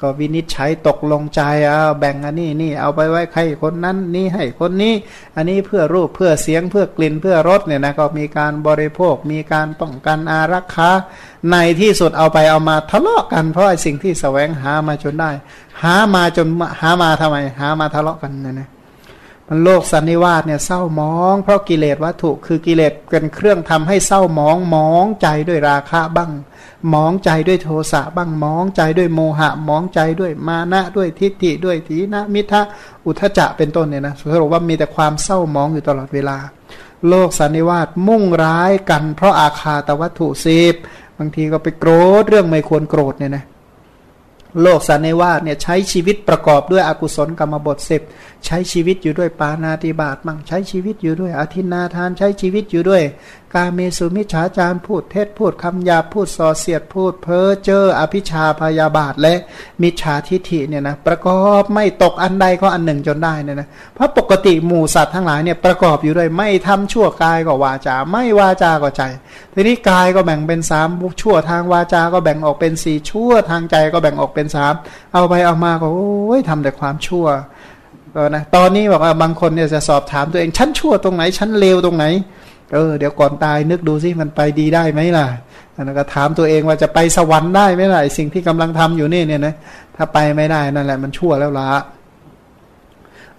ก็วินิจฉัยตกลงใจเอาแบ่งอันนี้นี่เอาไปไว้ใครคนนั้นนี่ให้คนนี้ อันนี้เพื่อรูปเพื่อเสียงเพื่อกลิ่นเพื่อรสเนี่ยนะก็มีการบริโภคมีการป้องกันอารักขา ในที่สุดเอาไปเอามาทะเลาะกันเพราะไอ้สิ่งที่สแสวงหามาจนได้ หามาจนหามาทำไม หามาทะเลาะกันเนี่ยนะมันโลกสันนิวาสเนี่ยเศร้ามอง เพราะกิเลสวัตถุคือกิเลสเป็นเครื่องทำให้เศร้ามองมองใจด้วยราคะบ้าง มองใจด้วยโทสะบ้างมองใจด้วยโมหะ มองใจด้วยมานะด้วยทิฏฐิด้วยทีนะมิทะอุทจะเป็นต้นเนี่ยนะสรุปว่ามีแต่ความเศร้ามองอยู่ตลอดเวลา โลกสันนิวาสมุ่งร้ายกัน เพราะอาคาตวัตถุสิบ บางทีก็ไปโกรธเรื่องไม่ควรโกรธเนี่ยนะโลกสันนิวาสเนี่ยใช้ชีวิตประกอบด้วยอกุศลกรรมบทสิบใช้ชีวิตอยู่ด้วยปานาติบาตมั่งใช้ชีวิตอยู่ด้วยอธินาทาน ใช้ชีวิตอยู่ด้วยกาเมสุมิฉาจารพูดเท็จพูดคำหยาพูดส่อเสียดพูดเพ้อเจ้ออภิชาพยาบาทและมิจฉาทิฐิเนี่ยนะประกอบไม่ตกอันใดก็อันหนึ่งจนได้เนี่ยนะเพราะปกติหมู่สัตว์ทั้งหลายเนี่ยประกอบอยู่ด้วยไม่ทำชั่วกายก็วาจา ไม่วาจาก็ใจ ทีนี้กายก็แบ่งเป็นสามชั่วทางวาจาก็แบ่งออกเป็นสี่ชั่วทางใจก็แบ่งออกเป็นสามเอาไปเอามาก็โอ้ยทำแต่ความชั่วก็นะตอนนี้บอกว่าบางคนเนี่ยจะสอบถามตัวเองฉันชั่วตรงไหนฉันเลวตรงไหน เออเดี๋ยวก่อนตายนึกดูสิมันไปดีได้ไหมล่ะนัก็ถามตัวเองว่าจะไปสวรรค์ได้ไหมล่ะสิ่งที่กำลังทำอยู่นี่เนี่ยนะถ้าไปไม่ได้นั่นแหละมันชั่วแล้วละ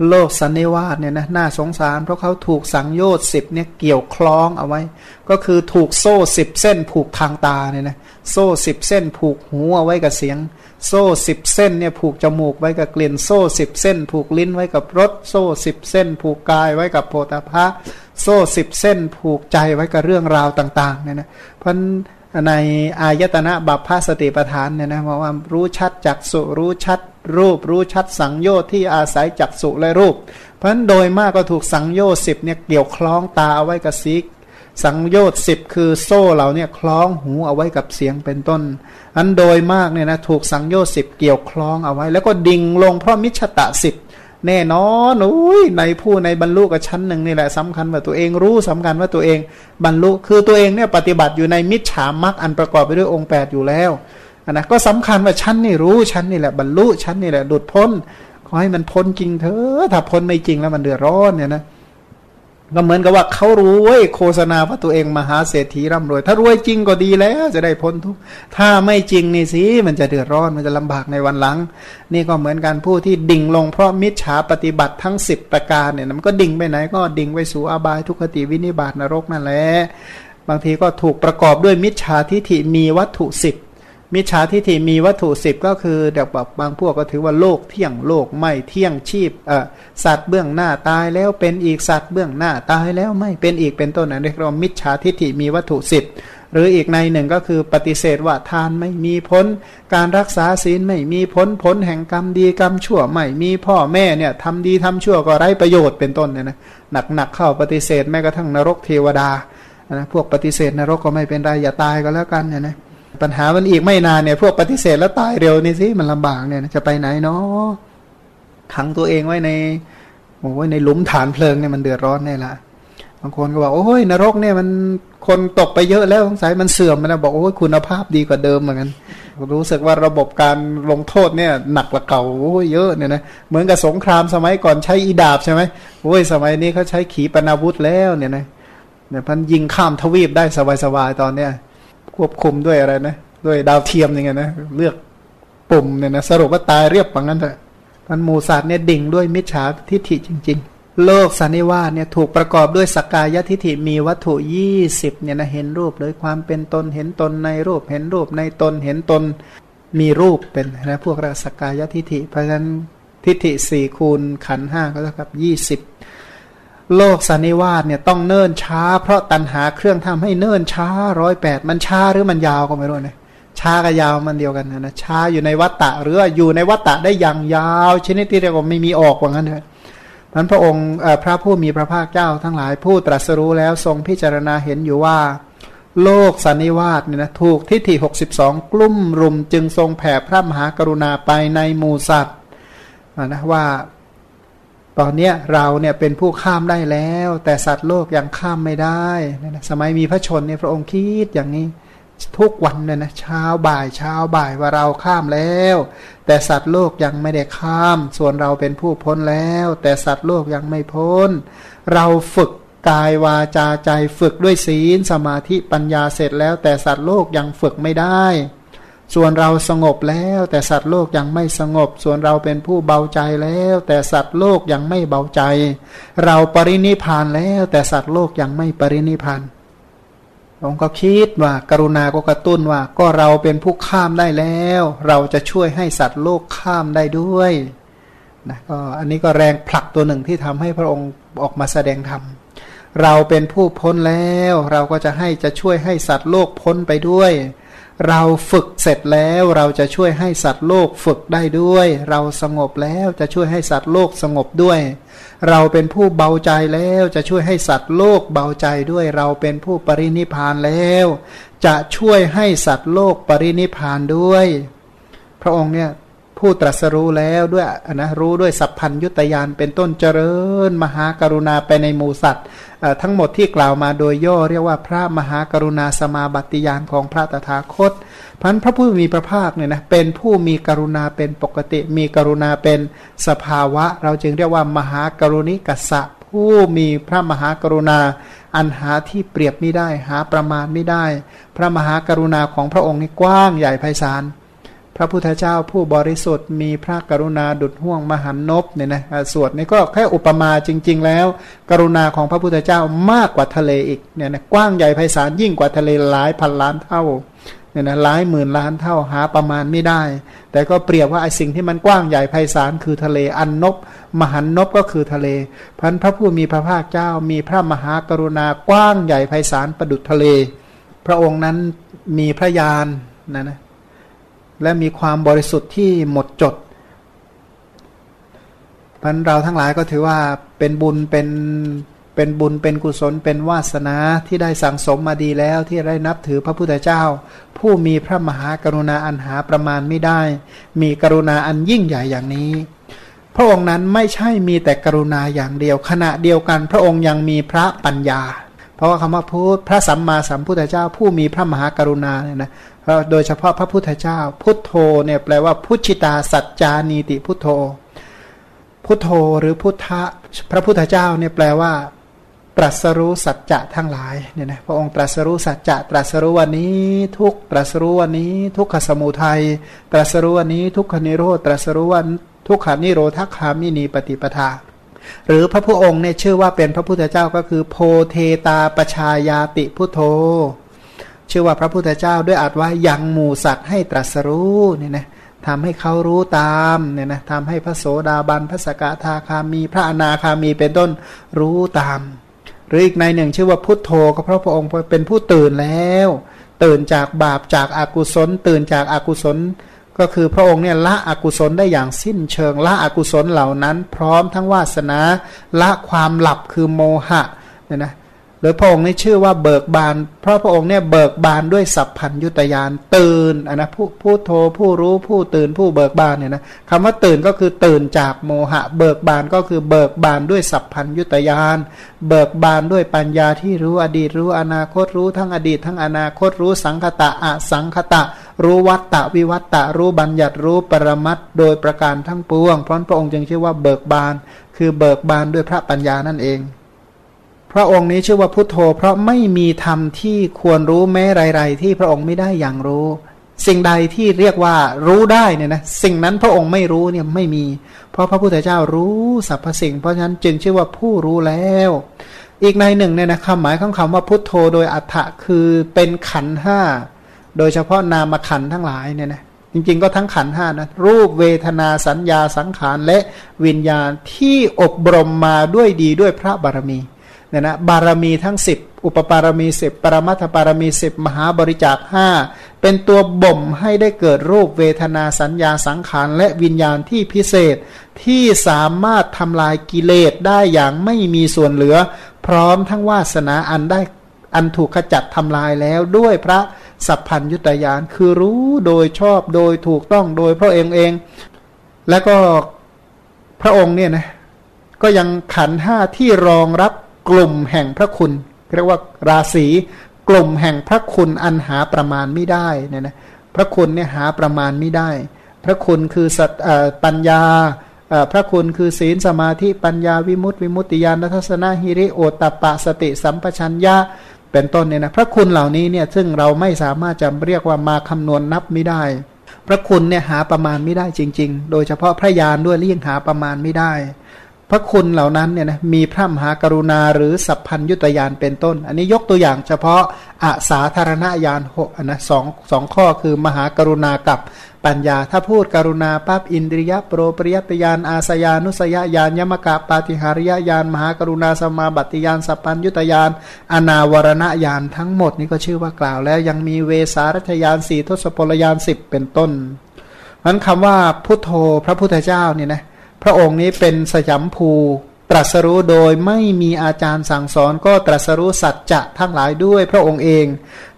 โลกสันนิวาสเนี่ยนะน่าสงสาร เพราะเขาถูกสังโยชน์สิบเนี่ยเกี่ยวคล้องเอาไว้ ก็คือถูกโซ่สิบเส้นผูกทางตาเนี่ยนะโซ่สิบเส้นผูกหูเอาไว้กับเสียง โซ่สิบเส้นเนี่ยผูกจมูกไว้กับกลิ่น โซ่สิบเส้น ผูกลิ้นไว้กับรสโซ่สิบเส้น ผูกกายไว้กับโพธาภะโซ่สิบเส้น ผูกใจไว้กับเรื่องราวต่าง ๆ เนี่ยนะเพราะในอายตนะบัพพสติปทานเนี่ยนะบอกว่ารู้ชัดจักสุรู้ชัด รูปรู้ชัดสังโยชน์ที่อาศัยจักสุและรูป เพราะฉะนั้นโดยมากก็ถูกสังโยชน์สิบเนี่ยเกี่ยวคล้องตาเอาไว้กับสีสังโยชน์สิบคือโซ่เหล่านี้คล้องหูเอาไว้กับเสียงเป็นต้น อันโดยมากเนี่ยนะถูกสังโยชน์สิบเกี่ยวคล้องเอาไว้ แล้วก็ดิ่งลงเพราะมิชตะสิบแน่นอนอุ้ยในผู้ในบรรลุกับชั้นหนึ่งนี่แหละสำคัญว่าตัวเองรู้สำคัญว่าตัวเองบรรลุคือตัวเองเนี่ยปฏิบัติอยู่ในมิจฉามรรคอันประกอบไปด้วยองค์ 8 อยู่แล้ว นะก็สำคัญว่าชั้นนี่รู้ชั้นนี่แหละบรรลุชั้นนี่แหละดุดพ้น ขอให้มันพ้นจริงเถอะถ้าพ้นไม่จริงแล้วมันเดือดร้อนเนี่ยนะก็เหมือนกับว่าเขารู้เว้ยโฆษณาว่าตัวเองมหาเศรษฐีร่ำรวย ถ้ารวยจริงก็ดีแล้วจะได้พ้นทุกถ้าไม่จริงนี่สิมันจะเดือดร้อนมันจะลำบากในวันหลัง นี่ก็เหมือนกันผู้ที่ดิ่งลงเพราะมิจฉาปฏิบัติทั้งสิบประการเนี่ยมันก็ดิ่งไปไหนก็ดิ่งไปสู่อบายทุกขติวินิบาตนรกนั่นแหละบางทีก็ถูกประกอบด้วยมิจฉาทิฐิมีวัตถุสิบ มิจฉาทิฏฐิมีวัตถุสิบก็คือเดี๋ยวแบบบางพวกก็ถือว่าโลกเที่ยงโลกไม่เที่ยงชีพเออสัตว์เบื้องหน้าตายแล้วเป็นอีกสัตว์เบื้องหน้าตายแล้วไม่เป็นอีกเป็นต้นนะเรียกว่ามิจฉาทิฏฐิมีวัตถุสิบหรืออีกในหนึ่งก็คือปฏิเสธว่าทานไม่มีพ้น การรักษาศีลไม่มีพ้นผลแห่งกรรมดีกรรมชั่วไม่มีพ่อแม่เนี่ยทำดีทำชั่วก็ไร้ประโยชน์เป็นต้นเนี่ยนะหนักๆเข้าปฏิเสธแม้กระทั่งนรกเทวดานะพวกปฏิเสธนรกก็ไม่เป็นไรอย่าตายก็แล้วกันเนี่ยนะ ปัญหามันอีกไม่นานเนี่ยพวกปฏิเสธแล้วตายเร็วนี่สิมันลำบากเนี่ยจะไปไหนเนาะขังตัวเองไว้ในโอ้ยในหลุมฐานเพลิงเนี่ยมันเดือดร้อนแน่ละบางคนก็บอกโอ้ยนรกเนี่ยมันคนตกไปเยอะแล้วสงสัยมันเสื่อมมันนะบอกโอ้ยคุณภาพดีกว่าเดิมเหมือนกันรู้สึกว่าระบบการลงโทษเนี่ยหนักกว่าเก่าโอ้ยเยอะเนี่ยนะเหมือนกับสงครามสมัยก่อนใช้อีดาบใช่ไหมโอ้ยสมัยนี้เขาใช้ขีปนาวุธแล้วเนี่ยนะเนี่ยพันยิงข้ามทวีปได้สบายๆตอนเนี้ย ควบคุมด้วยอะไรนะ ด้วยดาวเทียมยังไงนะเลือกปุ่มเนี่ยนะสรุปว่าตายเรียบว่างั้นเถอะมันหมูสัตว์เนี่ยดิ่งด้วยมิจฉาทิฐิจริง ๆ โลกสันนิวาสเนี่ยถูกประกอบด้วยสกายทิฐิมีวัตถุยี่สิบเนี่ยนะเห็นรูปเลยความเป็นตนเห็นตนในรูปเห็นรูปในตนเห็นตนมีรูปเป็นนะพวกเราสกายทิฐิ เพราะฉะนั้นทิฐิสี่คูณขันห้าก็เท่ากับยี่สิบ โลกสันนิวาสเนี่ยต้องเนิ่นช้า เพราะตันหาเครื่องทำให้เนิ่นช้าร้อยแปดมันช้าหรือมันยาวก็ไม่รู้นะช้ากับยาวมันเดียวกันนะช้าอยู่ในวัตตะหรืออยู่ในวัตตะได้อย่างยาว ชนิดที่เรียกว่าไม่มีออกว่างั้นเถอะมันพระองค์พระผู้มีพระภาคเจ้าทั้งหลายผู้ตรัสรู้แล้วทรงพิจารณาเห็นอยู่ว่า โลกสันนิวาสเนี่ยนะถูกทิฏฐิหกสิบสองกลุ่มรุมจึงทรงแผ่พระมหากรุณาไปในหมู่สัตว์นะว่า ตอนเนี้ยเราเนี่ยเป็นผู้ข้ามได้แล้ว แต่สัตว์โลกยังข้ามไม่ได้นะสมัยมีพระชนเนี่ยพระองค์คิดอย่างนี้ทุกวันเนี่ยนะเช้าบ่ายเช้าบ่ายว่าเราข้ามแล้ว แต่สัตว์โลกยังไม่ได้ข้าม ส่วนเราเป็นผู้พ้นแล้ว แต่สัตว์โลกยังไม่พ้น เราฝึกกายวาจาใจฝึกด้วยศีลสมาธิปัญญาเสร็จแล้ว แต่สัตว์โลกยังฝึกไม่ได้ ส่วนเราสงบแล้ว แต่สัตว์โลกยังไม่สงบ ส่วนเราเป็นผู้เบาใจแล้ว แต่สัตว์โลกยังไม่เบาใจ เราปรินิพานแล้ว แต่สัตว์โลกยังไม่ปรินิพานผมก็คิดว่า กรุณาก็กระตุ้นว่า ก็เราเป็นผู้ข้ามได้แล้ว เราจะช่วยให้สัตว์โลกข้ามได้ด้วยนะก็อันนี้ก็แรงผลักตัวหนึ่งที่ทำให้พระองค์ออกมาแสดงธรรมเราเป็นผู้พ้นแล้ว เราก็จะให้จะช่วยให้สัตว์โลกพ้นไปด้วย เราฝึกเสร็จแล้วเราจะช่วยให้สัตว์โลกฝึกได้ด้วย เราสงบแล้วจะช่วยให้สัตว์โลกสงบด้วย เราเป็นผู้เบาใจแล้วจะช่วยให้สัตว์โลกเบาใจด้วย เราเป็นผู้ปรินิพานแล้ว จะช่วยให้สัตว์โลกปรินิพานด้วย พระองค์เนี่ย ผู้ตรัสรู้แล้วด้วยนะรู้ด้วยสัพพัญยุตยานเป็นต้นเจริญ มหากรุณาไปในหมู่สัตว์ทั้งหมดที่กล่าวมาโดยย่อเรียกว่าพระมหากรุณาสมาบัติยานของพระตถาคตพันพระผู้มีพระภาคเนี่ยนะเป็นผู้มีกรุณาเป็นปกติ มีกรุณาเป็นสภาวะ เราจึงเรียกว่ามหากรุณิกัสสะผู้มีพระมหากรุณา อันหาที่เปรียบไม่ได้หาประมาณไม่ได้ พระมหากรุณาของพระองค์นี่กว้างใหญ่ไพศาล พระพุทธเจ้าผู้บริสุทธิ์มีพระกรุณาดุดห่วงมหันนบเนี่ยนะสวดนี่ก็แค่อุปมาจริง ๆ แล้ว กรุณาของพระพุทธเจ้ามากกว่าทะเลอีกเนี่ยนะกว้างใหญ่ไพศาลยิ่งกว่าทะเลหลายพันล้านเท่าเนี่ยนะหลายหมื่นล้านเท่าหาประมาณไม่ได้ แต่ก็เปรียบว่าไอ้สิ่งที่มันกว้างใหญ่ไพศาลคือทะเลอันนบ มหันนบก็คือทะเลพันพระผู้มีพระภาคเจ้า มีพระมหากรุณากว้างใหญ่ไพศาลประดุจทะเล พระองค์นั้นมีพระญาณนะนะ และมีความบริสุทธิ์ที่หมดจดพันเราทั้งหลายก็ถือว่าเป็นบุญเป็นเป็นบุญเป็นกุศลเป็นวาสนาที่ได้สั่งสมมาดีแล้วที่ได้นับถือพระพุทธเจ้า ผู้มีพระมหากรุณาอันหาประมาณไม่ได้ มีกรุณาอันยิ่งใหญ่อย่างนี้ พระองค์นั้นไม่ใช่มีแต่กรุณาอย่างเดียว ขณะเดียวกันพระองค์ยังมีพระปัญญา เพราะว่าคำว่าพูดพระสัมมาสัมพุทธเจ้า ผู้มีพระมหากรุณาเนี่ยนะ โดยเฉพาะพระพุทธเจ้า พุทโธเนี่ยแปลว่าพุชิตาสัจจานีติพุทโธ พุทโธหรือพุทธะพระพุทธเจ้าเนี่ยแปลว่า ตรัสรู้สัจจะทั้งหลายเนี่ยนะพระองค์ตรัสรู้สัจจะตรัสรู้วันนี้ ทุกตรัสรู้วันนี้ ทุกขสมุทัยตรัสรู้วันนี้ ทุกขนิโรธตรัสรู้วันทุกขานิโรธคามินีปฏิปทา หรือพระพุทธองค์เนี่ยชื่อว่าเป็นพระพุทธเจ้าก็คือ โพเทตาปชายาติพุทโธ ชื่อว่าพระพุทธเจ้าด้วยอัดว่ายังหมู่สัตว์ให้ตรัสรู้เนี่ยนะทำให้เขารู้ตามเนี่ยนะทำให้พระโสดาบันพระสกทาคามีพระอนาคามีเป็นต้นรู้ตาม หรืออีกในหนึ่งชื่อว่าพุทโธก็เพราะพระองค์เป็นผู้ตื่นแล้ว ตื่นจากบาปจากอากุศล ตื่นจากอากุศล ก็คือพระองค์เนี่ยละอกุศลได้อย่างสิ้นเชิงละอกุศลเหล่านั้น พร้อมทั้งวาสนาละความหลับคือโมหะเนี่ยนะ หรือพระองค์นี่ชื่อว่าเบิกบาน เพราะพระองค์เนี่ยเบิกบานด้วยสัพพัญยุตยานตื่นอนะผู้ผู้โทผู้รู้ผู้ตื่นผู้เบิกบานเนี่ยนะคำว่าตื่นก็คือตื่นจากโมหะ เบิกบานก็คือเบิกบานด้วยสัพพัญยุตยาน เบิกบานด้วยปัญญาที่รู้อดีตรู้อนาคตรู้ทั้งอดีต ทั้งอนาคตรู้สังคตะอสังคตะ รู้วัตตะวิวัตตะรู้บัญญัติรู้ปรมัตโดยประการทั้งปวง เพราะพระองค์จึงชื่อว่าเบิกบาน คือเบิกบานด้วยพระปัญญานั่นเอง พระองค์นี้ชื่อว่าพุทโธ เพราะไม่มีธรรมที่ควรรู้แม้ไรๆที่พระองค์ไม่ได้อย่างรู้ สิ่งใดที่เรียกว่ารู้ได้เนี่ยนะสิ่งนั้นพระองค์ไม่รู้เนี่ยไม่มี เพราะพระพุทธเจ้ารู้สรรพสิ่ง เพราะฉะนั้นจึงชื่อว่าผู้รู้แล้ว อีกในหนึ่งเนี่ยนะคำหมายของคำว่าพุทโธโดยอัฏฐะคือเป็นขันห้าโดยเฉพาะนามขันทั้งหลายเนี่ยนะจริงๆก็ทั้งขันห้านะรูปเวทนาสัญญาสังขารและวิญญาณที่อบรมมาด้วยดีด้วยพระบารมี เนี่ยนะบารมีทั้งสิบอุปปารมีสิบปรมัตถปารมีสิบมหาบริจาคห้าเป็นตัวบ่มให้ได้เกิดรูปเวทนาสัญญาสังขารและวิญญาณที่พิเศษที่สามารถทำลายกิเลสได้อย่างไม่มีส่วนเหลือ พร้อมทั้งวาสนาอันได้อันถูกขจัดทำลายแล้วด้วยพระสัพพัญยุตยานคือรู้โดยชอบโดยถูกต้องโดยพระเองเอง แล้วก็พระองค์เนี่ยนะก็ยังขันห้าที่รองรับ กลุ่มแห่งพระคุณเรียกว่าราศีกลุ่มแห่งพระคุณอันหาประมาณไม่ได้เนี่ยนะพระคุณเนี่ยหาประมาณไม่ได้ พระคุณคือสัตปัญญาพระคุณคือศีลสมาธิปัญญาวิมุตติวิมุตติญาณทัศนหิริโอตตปะสติสัมปชัญญะเป็นต้นเนี่ยนะพระคุณเหล่านี้เนี่ยซึ่งเราไม่สามารถจะเรียกว่ามาคำนวณนับไม่ได้ พระคุณเนี่ยหาประมาณไม่ได้จริง ๆ โดยเฉพาะพระญาณด้วยเลี่ยงหาประมาณไม่ได้ พระคุณเหล่านั้นเนี่ยนะมีพระมหากรุณาหรือสัพพัญยุตยานเป็นต้น อันนี้ยกตัวอย่างเฉพาะอาสาธารณญาณหกนะสองสองข้อคือมหากรุณากับปัญญา ถ้าพูดกรุณาปั๊บอินทรียโปรปริยตยานอาสยานุสยญาณยมกะปาติหาริยญาณมหากรุณาสมาบัติญาณสัพพัญยุตยานอนาวรณญาณทั้งหมดนี้ก็ชื่อว่ากล่าวแล้วยังมีเวสารัชยานสี่ทศพลยานสิบเป็นต้นนั้นคำว่าพุทโธพระพุทธเจ้าเนี่ยนะ พระองค์นี้เป็นสยามภูตรัสรู้โดยไม่มีอาจารย์สั่งสอนก็ตรัสรู้สัจจะทั้งหลายด้วยพระองค์เอง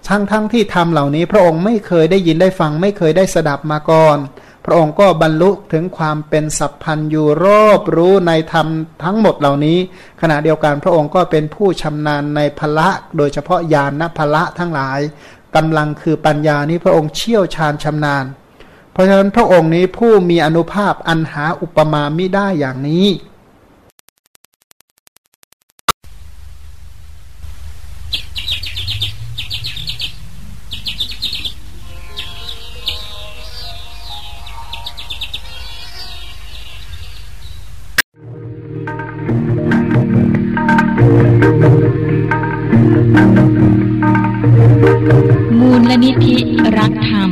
ทั้งทั้งที่ทำเหล่านี้ พระองค์ไม่เคยได้ยินได้ฟัง ไม่เคยได้สดับมาก่อน พระองค์ก็บรรลุถึงความเป็นสัพพันอยู่รอบรู้ในธรรมทั้งหมดเหล่านี้ ขณะเดียวกันพระองค์ก็เป็นผู้ชำนาญในพละ โดยเฉพาะญาณพละทั้งหลายกำลังคือปัญญานี้พระองค์เชี่ยวชาญชำนาญ เพราะฉะนั้นพระองค์นี้ผู้มีอนุภาพอันหาอุปมาไม่ได้อย่างนี้ มูลนิธิรักธรรม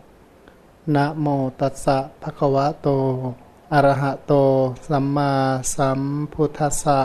นะโมตัสสะภะคะวะโต อะระหะโต สัมมาสัมพุทธัสสะ